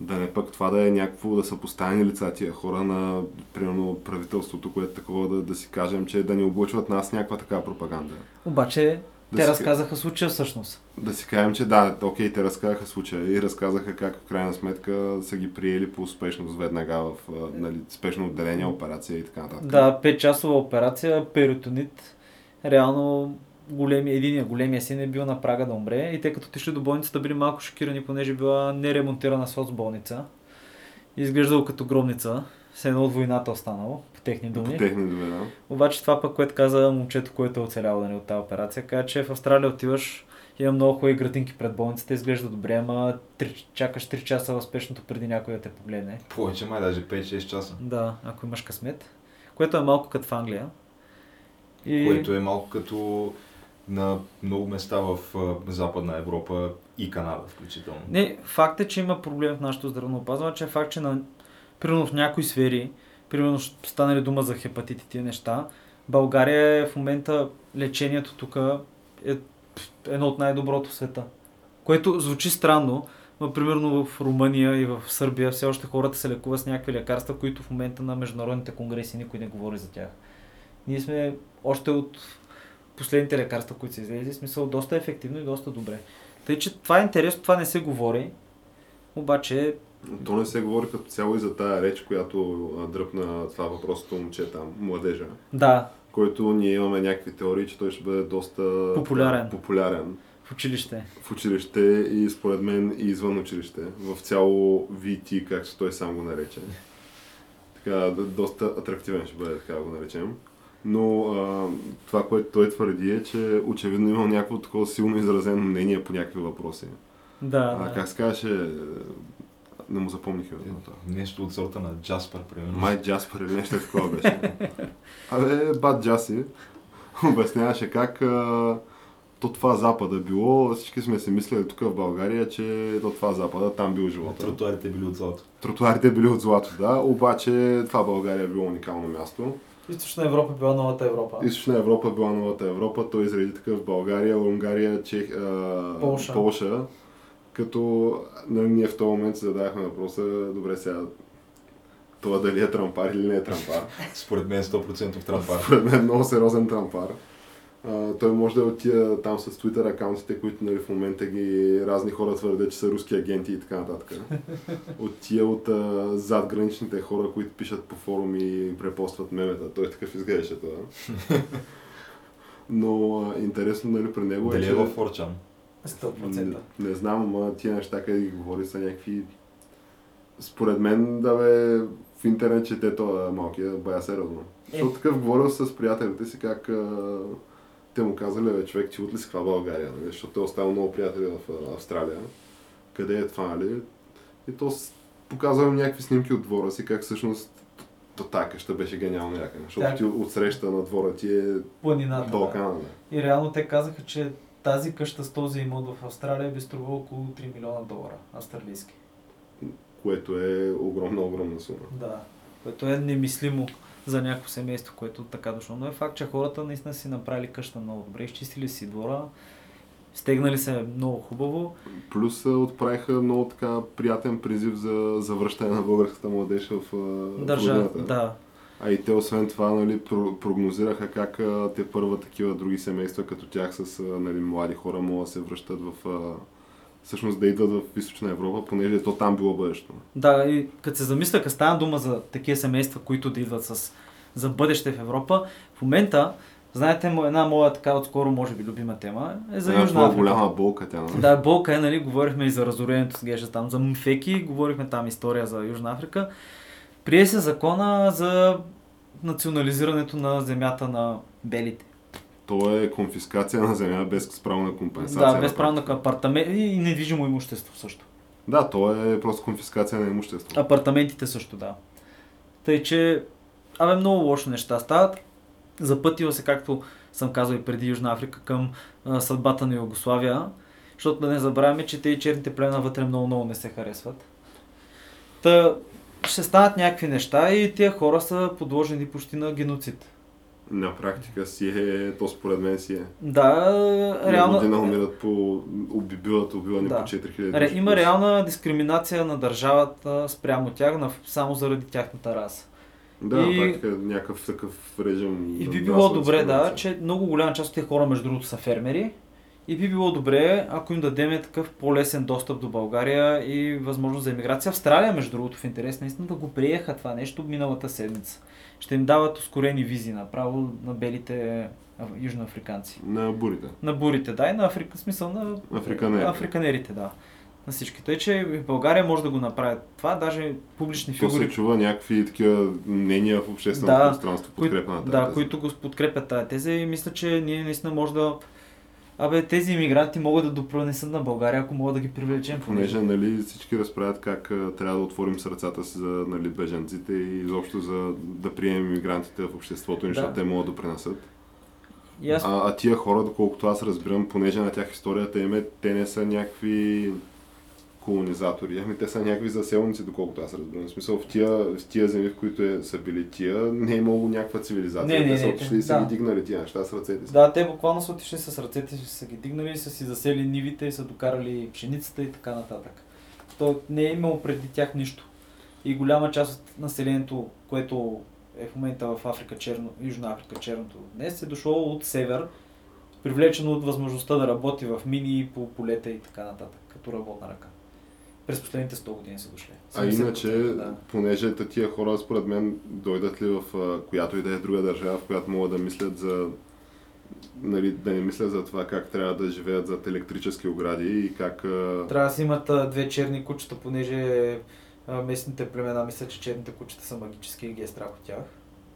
Да не пък това да е някакво, да са поставени лица тия хора на, примерно, правителството, което такова да, да си кажем, че да ни облъчват нас някаква такава пропаганда. Обаче Да те си- разказаха случая всъщност. Да си кажем, че да, окей, те разказаха случая и разказаха как в крайна сметка са ги приели по успешност веднага в нали, спешно отделение, операция и така нататък. Да, 5-часова операция, перитонит, реално големи, единия големия син е бил на прага да умре и те като отишли до болницата били малко шокирани, понеже била неремонтирана соцболница. Изглеждало като гробница, все едно от войната останало, по техни По думи. техни думи, да. Обаче това пък, което каза момчето, което е оцеляло да не от тази операция, каза, че в Австралия отиваш, има много хубави градинки пред болницата, изглежда добре, ама чакаш 3 часа в спешното преди някой да те погледне. Повече май, даже 5-6 часа. Да, ако имаш късмет. Което е малко като в Англия. И... Което е малко като на много места в Западна Европа и Канада включително. Не, факт е, че има проблем в нашето здравеопазване, че е факт, че на, примерно в някои сфери, примерно ще стане ли дума за хепатит и тия неща, България е в момента лечението тук е едно от най-доброто в света. Което звучи странно, но примерно в Румъния и в Сърбия все още хората се лекуват с някакви лекарства, които в момента на международните конгреси никой не говори за тях. Ние сме още от последните лекарства, които са излезли, смисъл доста ефективно и доста добре. Тъй, че това е интересно, това не се говори, обаче То не се говори като цяло и за тая реч, която дръпна това въпросното момче там, младежа, да, който ние имаме някакви теории, че той ще бъде доста Популярен. популярен в училище. в училище и според мен и извън училище, в цяло VT, както той сам го нарече. Така, доста атрактивен ще бъде, така го наречем. Но а, това, което той твърди е, че очевидно има някакво такова силно изразено мнение по някакви въпроси. Да, А, да. как се казваше, не му запомних името. Нещо от сорта на Джаспер, примерно. Май Джаспер или нещо такова беше. Абе, бат Джаси обясняваше как а, то това запада било, всички сме си мислили тук в България, че то това запада, там бил живота. Тротуарите били от злато. Тротуарите били от злато, да, обаче това България е било уникално място. Източна Европа била новата Европа. Източна Европа била новата Европа, той изреди такъв България, Унгария, Чех, а, Полша. Полша. Като нали, ние в този момент си задавахме въпроса, добре сега, това дали е трампар или не е трампар. Според мен 100% трампар. Според мен е много сериозен трампар. А, той може да отида там с Twitter акаунтите, които нали, в момента ги разни хора твърдят, че са руски агенти и така нататък. От тия от а, задграничните хора, които пишат по форуми и препостват мемета. Той такъв изглеждаше това. Но а, интересно нали, при него Дали е, е че... в Форчан? 100%. Не, не знам, ама тия неща, къде ги говори, са някакви... Според мен, да бе, в интернет чете това малкия бая сериозно. Е. Защото такъв говорил с приятелите си, как а, те му казали, бе, човек, от ли си каква България, нали? защото той оставил много приятели в а, Австралия. Къде е това, нали? И то с... показва им някакви снимки от двора си, как всъщност то тази къща беше гениално яка. Защото Так. ти отсреща на двора ти е Планината. Балкана. Да. И реално те казаха, че тази къща с този имот в Австралия би струва около 3 милиона долара австралийски. Което е огромна, огромна сума. Да. Което е немислимо за някакво семейство, което така дошло. Но е факт, че хората наистина си направили къща много добре, изчистили си двора, стегнали се много хубаво. Плюс отправиха много така приятен призив за завръщане на българската младеж в, а, в Държа, родината. да. А и те освен това нали, про- прогнозираха как те първа такива други семейства като тях с нали, млади хора могат да се връщат в... Всъщност да идват в Източна Европа, понеже то там било бъдещето. Да, и като се замисля, като стана дума за такива семейства, които да идват с за бъдеще в Европа. В момента, знаете, една моя така отскоро, може би, любима тема е за Една Южна Африка. голяма болка тя, нали? Да, болка е, нали, говорихме и за разорението с Геша там, за Мфеки, говорихме там история за Южна Африка. Прие се закона за национализирането на земята на белите. То е конфискация на земя без право на компенсация. да, без право на апартамент и недвижимо имущество също. Да, то е просто конфискация на имущество. Апартаментите също, да. Тъй, че, абе, много лошо неща стават. Запътила се, както съм казал и преди Южна Африка, към а, съдбата на Югославия, защото да не забравяме, че те и черните племена вътре много-много не се харесват. Та, ще станат някакви неща и тия хора са подложени почти на геноцид. На практика си е, то според мен си е. Да, Реално... година умират по... уби- биват убивани Да. по 4000 Ре, души. има реална дискриминация на държавата спрямо тях, на, само заради тяхната раса. Да, И- практика някакъв такъв режим. И би било добре, да, че много голяма част от тези хора, между другото, са фермери. И би било добре, ако им дадем такъв по-лесен достъп до България и възможност за емиграция. Австралия, между другото, в интерес наистина да го приеха това нещо миналата седмица. Ще им дават ускорени визи направо на белите южноафриканци. На бурите. На бурите, да, и на Африка, смисъл на Африканерите. африканерите, да. На всички. Тъй, че в България може да го направят това, даже публични То се фигури, чува някакви такива мнения в общественото Да, пространство, подкрепа на тази да, които го подкрепят тази теза и мисля, че ние наистина може да... Абе, тези иммигранти могат да допронесат на България, ако могат да ги привлечем. Понеже нали, всички разправят как а, трябва да отворим сърцата си за нали, бежанците и изобщо за да приемем мигрантите в обществото, Да. защото те могат да принесат. Аз... А, а тия хора, доколкото аз разбирам, понеже на тях историята им е, те не са някакви колонизатори, ами те са някакви заселници, доколкото аз разбирам. В смисъл, в тия, в тия земи, в които е, са били тия, не е имало някаква цивилизация. Не, не, те са отишли и са да. ги дигнали тия неща с ръцете си. Да, те буквално са отишли с ръцете си, са ги дигнали, са си засели нивите и са докарали пшеницата и така нататък. То не е имало преди тях нищо. И голяма част от населението, което е в момента в Африка, черно, Южна Африка, черното днес, е дошло от север, привлечено от възможността да работи в мини, по полета и така нататък, като работна ръка. През последните 100 години са дошли. А иначе, 70%, да. понеже тия хора, според мен, дойдат ли в която и да е друга държава, в която могат да мислят за нали, да не мислят за това как трябва да живеят зад електрически огради и как... Трябва да си имат а, две черни кучета, понеже а, местните племена мислят, че черните кучета са магически и ги е страх от тях.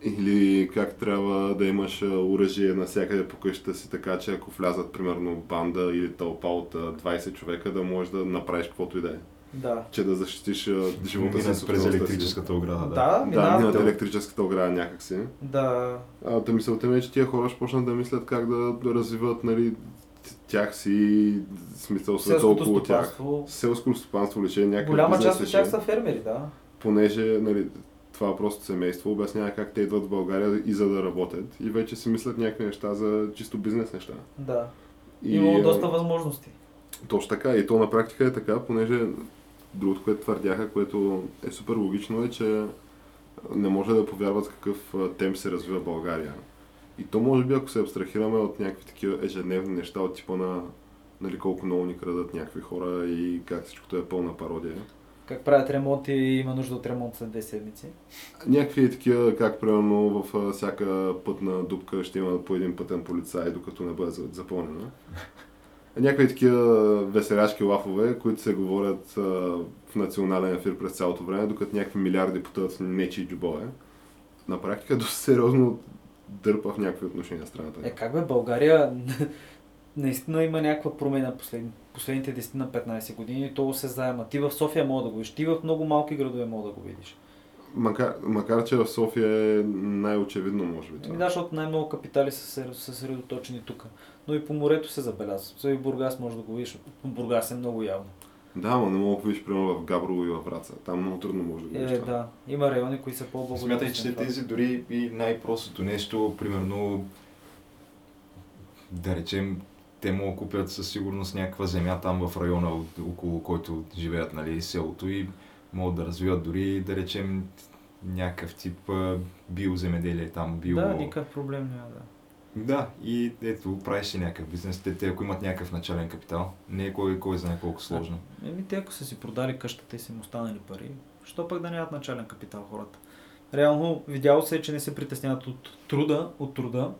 Или как трябва да имаш оръжие навсякъде по къщата си, така че ако влязат примерно банда или тълпа от а, 20 човека, да можеш да направиш каквото и да е. Да. Че да защитиш живота си, Минат през електрическата ограда. Да, Да. Да, минават. минат електрическата ограда някакси. Да. А, да мисълта ми е, че тия хора ще почнат да мислят как да, да развиват нали, тях си, смисъл света Селското около тях. Селско стопанство лише, някакъв Голяма част от тях са фермери, да. понеже нали, това просто семейство обяснява как те идват в България и за да работят и вече си мислят някакви неща за чисто бизнес неща. Да. И, Имало доста възможности. Точно така. И то на практика е така, понеже другото, което твърдяха, което е супер логично е, че не може да повярват какъв темп се развива България. И то може би, ако се абстрахираме от някакви такива ежедневни неща, от типа на нали, колко много ни крадат някакви хора и как всичкото е пълна пародия. Как правят ремонт и има нужда от ремонт след две седмици. Някакви такива, как примерно в всяка пътна дупка ще има по един пътен полицай, докато не бъде за- запълнена. Някакви такива веселяшки лафове, които се говорят а, в национален ефир през цялото време, докато някакви милиарди потъват в нечии джобове. На практика доста сериозно дърпа в някакви отношения страната. Е, как бе, България наистина има някаква промена послед, последните 10 на 15 години то се заема. Ти в София мога да го видиш, ти в много малки градове мога да го видиш. Макар, макар, че в София е най-очевидно, може би. Това. да, защото най-много капитали са съсредоточени тук. Но и по морето се забелязва. Сега и в Бургас може да го видиш. Бургас е много явно. Да, но не мога да видиш примерно в Габрово и във Враца. Там много трудно може да го видиш Е, да. Има райони, които са по-благодатни. Смятай, че тези дори и най-простото нещо, примерно, да речем, те могат да купят със сигурност някаква земя там в района, около който живеят, нали, селото и могат да развиват дори, да речем, някакъв тип а, биоземеделие там, био... Да, никакъв проблем няма да. Да, и ето, правиш си някакъв бизнес. Те, те, ако имат някакъв начален капитал, не е кой, кой знае колко сложно. Еми, те ако са си продали къщата и са им останали пари, що пък да нямат начален капитал хората? реално видяло се, че не се притесняват от труда, от труда,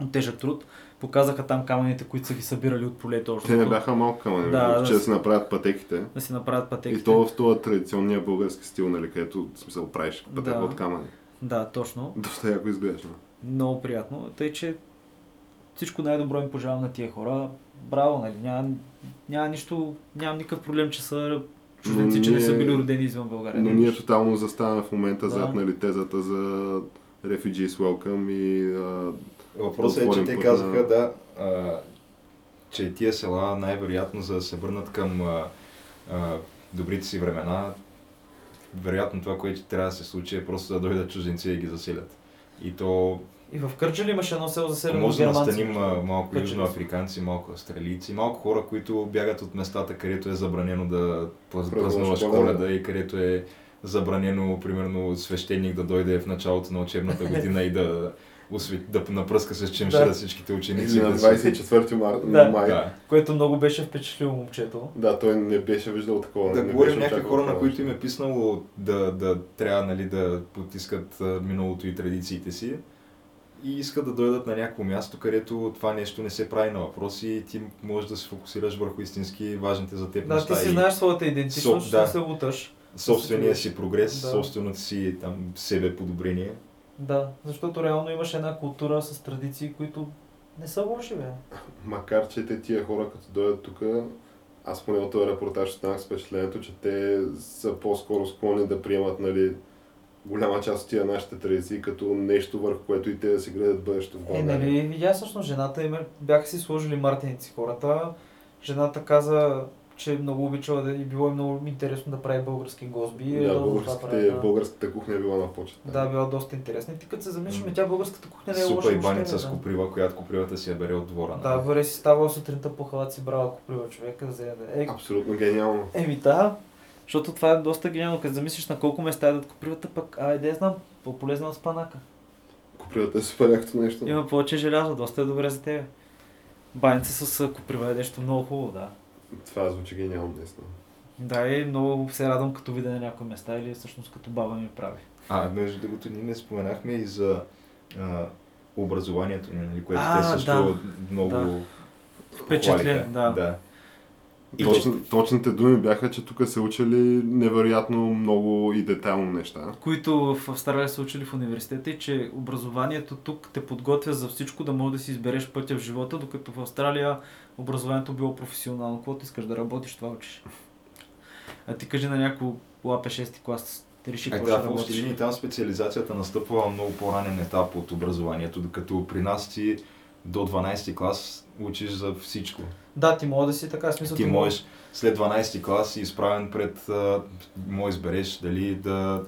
от тежък труд. Показаха там камъните, които са ги събирали от полето още. Те не бяха малко камъни, Да, че да си направят пътеките. Да си направят пътеките. И то в този традиционния български стил, нали, където в смисъл правиш пътека Да. от камъни. Да, точно. Доста яко изглеждаш. но. Много приятно. Тъй, че всичко най-добро им пожелавам на тия хора. Браво, нали? Няма, няма нищо, нямам никакъв проблем, че са чужденци, че не са били родени извън България. Но ние тотално заставаме в момента Да. зад нали, тезата за Refugees Welcome и а, Въпросът е, че те казаха, да, а, че тия села най-вероятно за да се върнат към а, а, добрите си времена, вероятно това, което трябва да се случи е просто да дойдат чужденци и ги заселят. И то И в Кърджали имаше едно село заселено може да настаним малко Кърджали. южноафриканци, малко австралийци, малко хора, които бягат от местата, където е забранено да Празнуваш коледа и където е забранено, примерно, свещеник да дойде в началото на учебната година и да, освет... да напръска с чемшира Да. всичките ученици. или на да се- 24 марта Да. на май. Да. Да. Което много беше впечатлило момчето. той не беше виждал такова. Да не говорим беше някакви хора, на които им е писнало да, да трябва нали, да потискат миналото и традициите си и искат да дойдат на някакво място, където това нещо не се прави на въпроси и ти можеш да се фокусираш върху истински важните за теб Да, неща ти си и знаеш своята идентичност, да. се луташ. собствения си прогрес, Да. собственото си там, себе подобрение. Да, защото реално имаш една култура с традиции, които не са лоши, бе. Макар, че те тия хора, като дойдат тук, аз поне от този репортаж останах с впечатлението, че те са по-скоро склонни да приемат нали, голяма част от тия нашите традиции като нещо върху което и те да си гледат бъдещето в Е, България. нали, видя всъщност жената им, е- бяха си сложили мартеници хората. Жената каза, че много обичала да и било и много интересно да прави български госби. Да, българските, да. българската кухня е била на почет. Да, била доста интересна. И ти като се замислиш, М. тя българската кухня не е лоша. Супа и въобще, баница с да. коприва, която копривата си я бере от двора. Да, нали? бъде си ставала сутринта по халат си брала куприва човека. За... Е, Абсолютно гениално. еми да, защото това е доста гениално. Като замислиш на колко места ядат купривата, пък, айде знам, по-полезна от спанака. Купривата е супер якото нещо. Има повече желязо, доста е добре за тебе. Баница с куприва е нещо много хубаво, да. Това звучи гениално, наистина. Да, и много се радвам като видя на някои места или всъщност като баба ми прави. А, между другото, ние не споменахме и за а, образованието ни, нали, което А, те също да. много Да. Впечатлен, да. да. И Точно, точните думи бяха, че тук са учили невероятно много и детайлно неща. Които в Австралия са учили в университета и че образованието тук те подготвя за всичко да можеш да си избереш пътя в живота, докато в Австралия образованието било професионално. Каквото искаш да работиш, това учиш. А ти кажи на някой лапе 6 клас, реши А, какво да, ще в линии там специализацията настъпва много по-ранен етап от образованието, докато при нас ти до 12 клас учиш за всичко. Да, ти мога да си така, смисъл. Ти можеш след 12 клас си изправен пред, а, може избереш дали да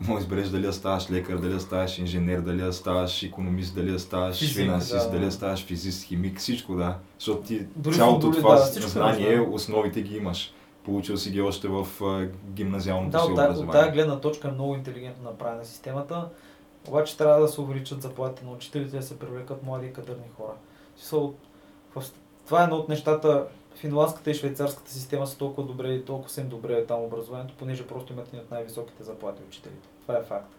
може избереш дали да ставаш лекар, дали да ставаш инженер, дали да ставаш економист, дали да ставаш Физик, финансист, да. дали да ставаш физист, химик, всичко да. Защото ти Дори цялото футболи, това да, всичко знание, да. основите ги имаш. Получил си ги още в а, гимназиалното Да, си от тая, от образование. тая гледна точка е много интелигентно направена системата. Обаче трябва да се увеличат заплатите на учителите, да се привлекат млади и кадърни хора. В- Това е едно от нещата. Финландската и швейцарската система са толкова добре и толкова са им добре е там образованието, понеже просто имат едни от най-високите заплати учителите. Това е факт.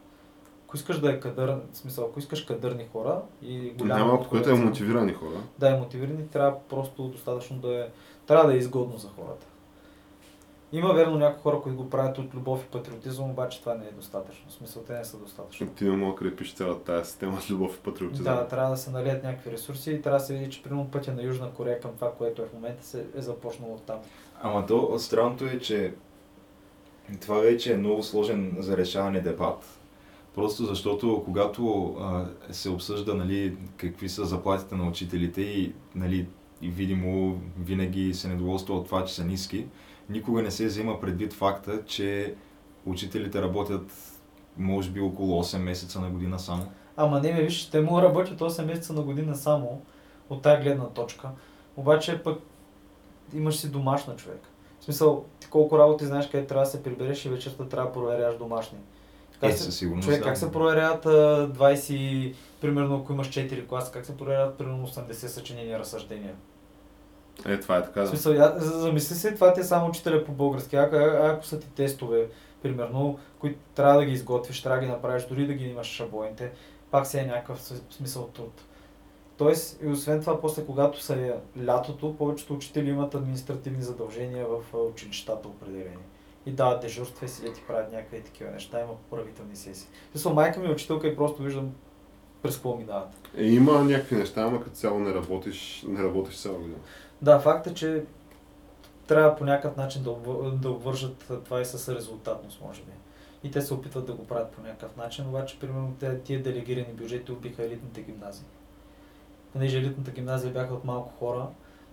Ако искаш да е кадърен, в смисъл, ако искаш кадърни хора и голяма Няма, което е мотивирани хора. да е мотивирани, трябва просто достатъчно да е, трябва да е изгодно за хората. Има верно някои хора, които го правят от любов и патриотизъм, обаче това не е достатъчно. В смисъл, те не са достатъчно. Ти не мога да крепиш цялата тази система с любов и патриотизъм. Да, трябва да се налият някакви ресурси и трябва да се види, че примерно пътя на Южна Корея към това, което е в момента, се е започнало от там. Ама то странното е, че това вече е много сложен за решаване дебат. Просто защото когато а, се обсъжда нали, какви са заплатите на учителите и, нали, и видимо винаги се недоволства от това, че са ниски, никога не се взема предвид факта, че учителите работят може би около 8 месеца на година само. Ама не, ме виж, те му работят 8 месеца на година само от тази гледна точка. Обаче пък имаш си домашна човек. В смисъл, ти колко работи знаеш къде трябва да се прибереш и вечерта трябва да проверяш домашни. Е, се- със сигурност. Човек, да. как се проверяват а, 20, примерно ако имаш 4 класа, как се проверяват примерно 80 съчинения, разсъждения? Е, това е така. В Да. смисъл, я, за- замисли се, това ти е само учителя по български, а, а, ако са ти тестове, примерно, които трябва да ги изготвиш, трябва да ги направиш, дори да ги имаш шаблоните, пак си е някакъв смисъл труд. Тоест, и освен това, после когато са е лятото, повечето учители имат административни задължения в училищата определени. И дават дежурства и седят и правят някакви такива неща, има поправителни сесии. Смисъл, майка ми е учителка и просто виждам през какво ми дават. Е, има някакви неща, ама като цяло не работиш, не работиш цяла година. Да, факт е, че трябва по някакъв начин да, обвър- да обвържат това и с резултатност, може би. И те се опитват да го правят по някакъв начин, обаче, примерно, те, тия делегирани бюджети убиха елитните гимназии. Понеже елитната гимназия бяха от малко хора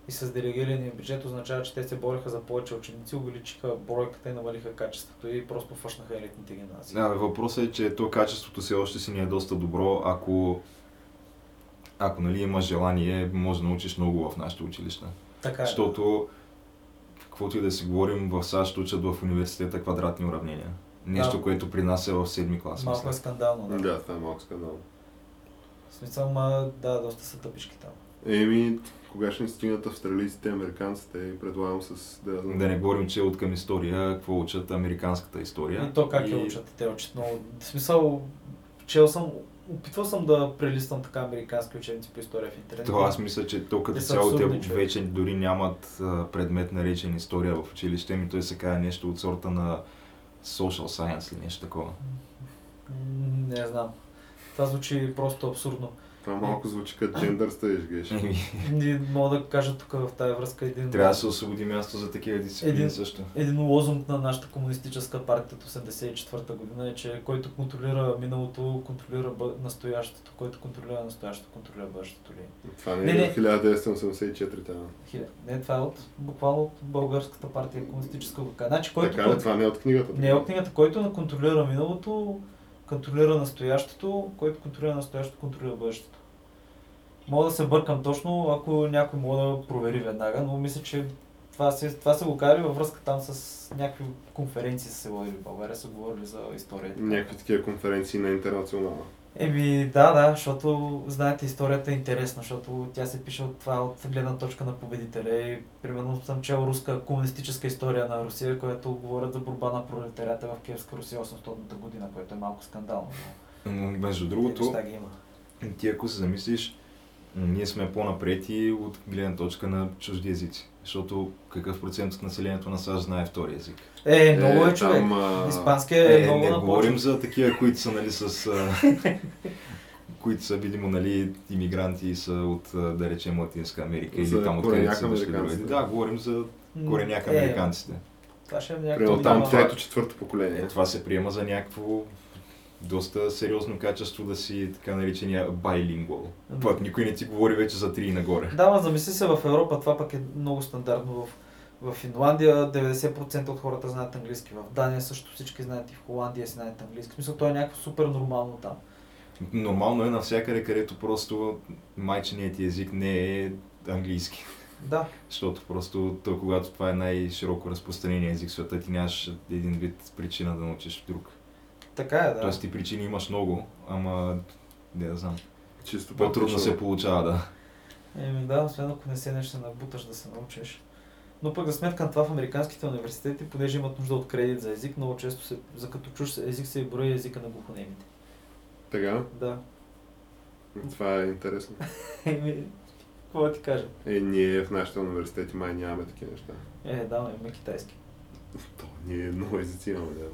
и с делегирания бюджет означава, че те се бореха за повече ученици, увеличиха бройката и намалиха качеството и просто фъшнаха елитните гимназии. Да, въпросът е, че то качеството все още си ни е доста добро, ако ако нали, имаш желание, може да научиш много в нашите училища. Така е. Защото, каквото и да си говорим, в САЩ учат в университета квадратни уравнения. Нещо, Да. което при нас е в седми клас. Малко е мисля. скандално, да. Да, това е малко скандал. В смисъл, ма, да, доста са тъпишки там. Еми, кога ще ни стигнат австралийците, американците и предлагам с... Да, Да не говорим, че от към история, какво учат американската история. И то как я учат? Те учат много. В смисъл, чел съм, опитвал съм да прелиствам така американски учебници по история в интернет. Това аз мисля, че то като цяло те вече дори нямат предмет наречен история в училище, ми той се казва нещо от сорта на social science или нещо такова. Не знам. Това звучи просто абсурдно. Това малко звучи като джендър. Еми, Не мога да кажа тук в тази връзка един, Трябва да се освободи място за такива дисциплини Един- също. един лозунг на нашата комунистическа партия от 1984 година е, че който контролира миналото, контролира бъ... настоящето, който контролира настоящето, контролира бъдещето ли. Това не Не, е не. от 1984 тя. Хиля- Не, това е от, буквално от българската партия комунистическа ГК. Значи, който Така ли? Това не е от книгата. Не е от книгата, който контролира миналото, контролира настоящето, който контролира настоящето, контролира бъдещето. Мога да се бъркам точно, ако някой мога да провери веднага, но мисля, че това, се, това са го карали във връзка там с някакви конференции са се водили в България, са говорили за историята. Някакви такива конференции на интернационална. Еми да, да, защото знаете историята е интересна, защото тя се пише от това от гледна точка на победителя и примерно съм чел руска комунистическа история на Русия, която говорят за борба на пролетарията в Киевска Русия 800-та година, което е малко скандално. но Между другото, има. ти ако се замислиш, ние сме по-напред и от гледна точка на чужди езици. Защото какъв процент от населението на САЩ знае втори език? Е, много е там, човек. а, Испански е, Е, много не на говорим за такива, които са, нали, с... а, които са, видимо, нали, иммигранти и са от, да речем, Латинска Америка За или там откъдето са дошли другаде. Да, говорим за кореняк Е, американците. Това ще е някакво там трето, четвърто Е, поколение. това се приема за някакво доста сериозно качество да си така наречения байлингвал. Мгм. Пък никой не ти говори вече за три и нагоре. Да, ма замисли се в Европа, това пък е много стандартно. В, в Финландия 90% от хората знаят английски, в Дания също всички знаят и в Холандия знаят английски. В смисъл, то е някакво супер нормално там. Нормално е навсякъде, където просто майченият ти език не е английски. Да, Защото просто то, когато това е най-широко разпространение език в света, ти нямаш един вид причина да научиш друг. Така е, да. Тоест ти причини имаш много, ама не да знам. Чисто По-трудно се получава, да. Еми да, освен ако не се набуташ да се научиш. Но пък за сметка на това в американските университети, понеже имат нужда от кредит за език, много често се, за като чуш език се брои езика на глухонемите. Така, Да. това е интересно. Еми, какво да ти кажа? Е, ние в нашите университети май нямаме такива неща. Е, да, но имаме китайски. То, ние много езици имаме, да.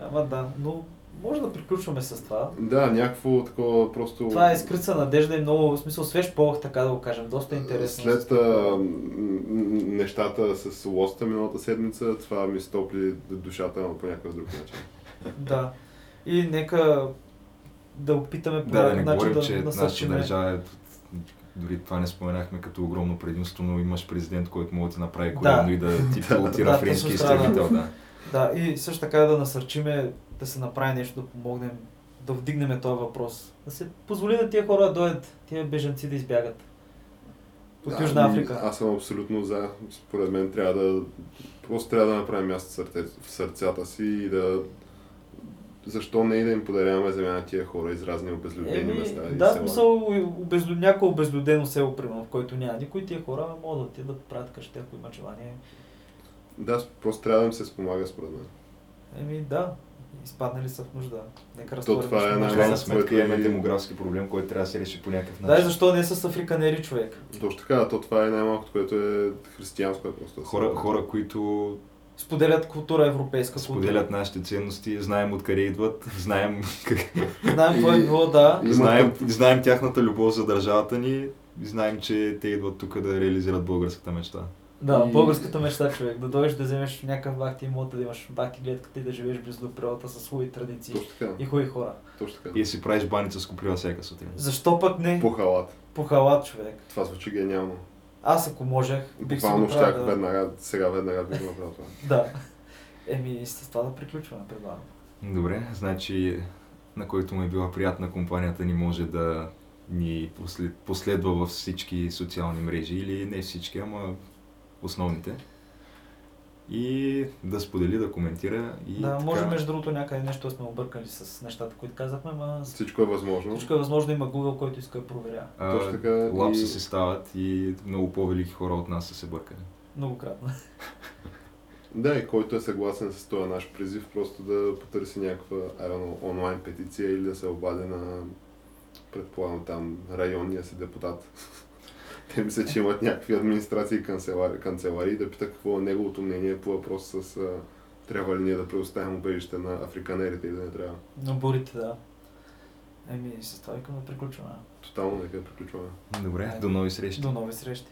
Ама да, но може да приключваме с това. Да, някакво такова просто... Това е скрица надежда и много, в смисъл свеж полъх, така да го кажем. Доста интересно. След а, нещата с лоста миналата седмица, това ми стопли душата, но по някакъв друг начин. Да. И нека да опитаме по Да, да не някакъв начин говорим, че да насърчим. държава е дори това не споменахме като огромно предимство, но имаш президент, който може да ти направи Да. колено и да ти пилотира Да, френски да. изтребител. Да. Да, и също така да насърчиме да се направи нещо, да помогнем, да вдигнем този въпрос. Да се позволи на тия хора да дойдат, тия бежанци да избягат. От Да, Южна Африка. Аз съм абсолютно за. Според мен трябва да... Просто трябва да направим място в, сърце, в сърцата си и да... Защо не и да им подаряваме земя на тия хора из разни обезлюдени Еми, места да, смисъл, обезлю... някое обезлюдено село, примерно, в който няма никой, тия хора могат да отидат да правят къща, ако имат желание. Да, просто трябва да им се спомага според мен. Еми да, изпаднали са в нужда. Нека То разтворим това е най- сметка имаме демографски проблем, който трябва да се реши по някакъв Да, и начин. защо не с африканери човек? Точно така, то това е най-малкото, което е християнско е просто. Хора, хора, които Споделят култура, европейска споделят нашите ценности, знаем откъде идват, знаем, как, култура. Знаем какво е било, да. Знаем, знаем тяхната любов за държавата ни, и знаем, че те идват тук да реализират българската мечта. Да, И- българската мечта човек. Да дойдеш да вземеш някакъв бахти имот, да имаш бахти гледката и да живееш близо до природата с хубави традиции Точно така, и хубави хора. точно така. И да си правиш баница с коплива всяка сутрин. Защо пък не По халат. по халат човек? Това звучи гениално. Аз ако можех, бих си го Буквално щях да... веднага, сега веднага бих го направил това. Да. Еми, с това да приключваме, предлагам. Добре, значи на който му е била приятна компанията ни може да ни послед, последва във всички социални мрежи или не всички, ама основните. И да сподели, да коментира и да, така, може между другото някъде нещо да сме объркали с нещата, които казахме, ма с- Всичко е възможно. всичко е възможно, има Google, който иска да проверя. а, Точно така, лапси и- се стават и много по-велики хора от нас са се бъркали. Многократно. Да, и който е съгласен с този наш призив, просто да потърси някаква know, онлайн петиция или да се обади на, предполагам там, районния си депутат. Те мисля, че имат някакви администрации и канцелари, канцеларии да питат какво е неговото мнение по въпрос с а, трябва ли ние да предоставим убежище на африканерите или да не трябва. Но бурите, да. Еми, с това викам да приключваме. Тотално нека да приключваме. Добре, до нови срещи. До нови срещи.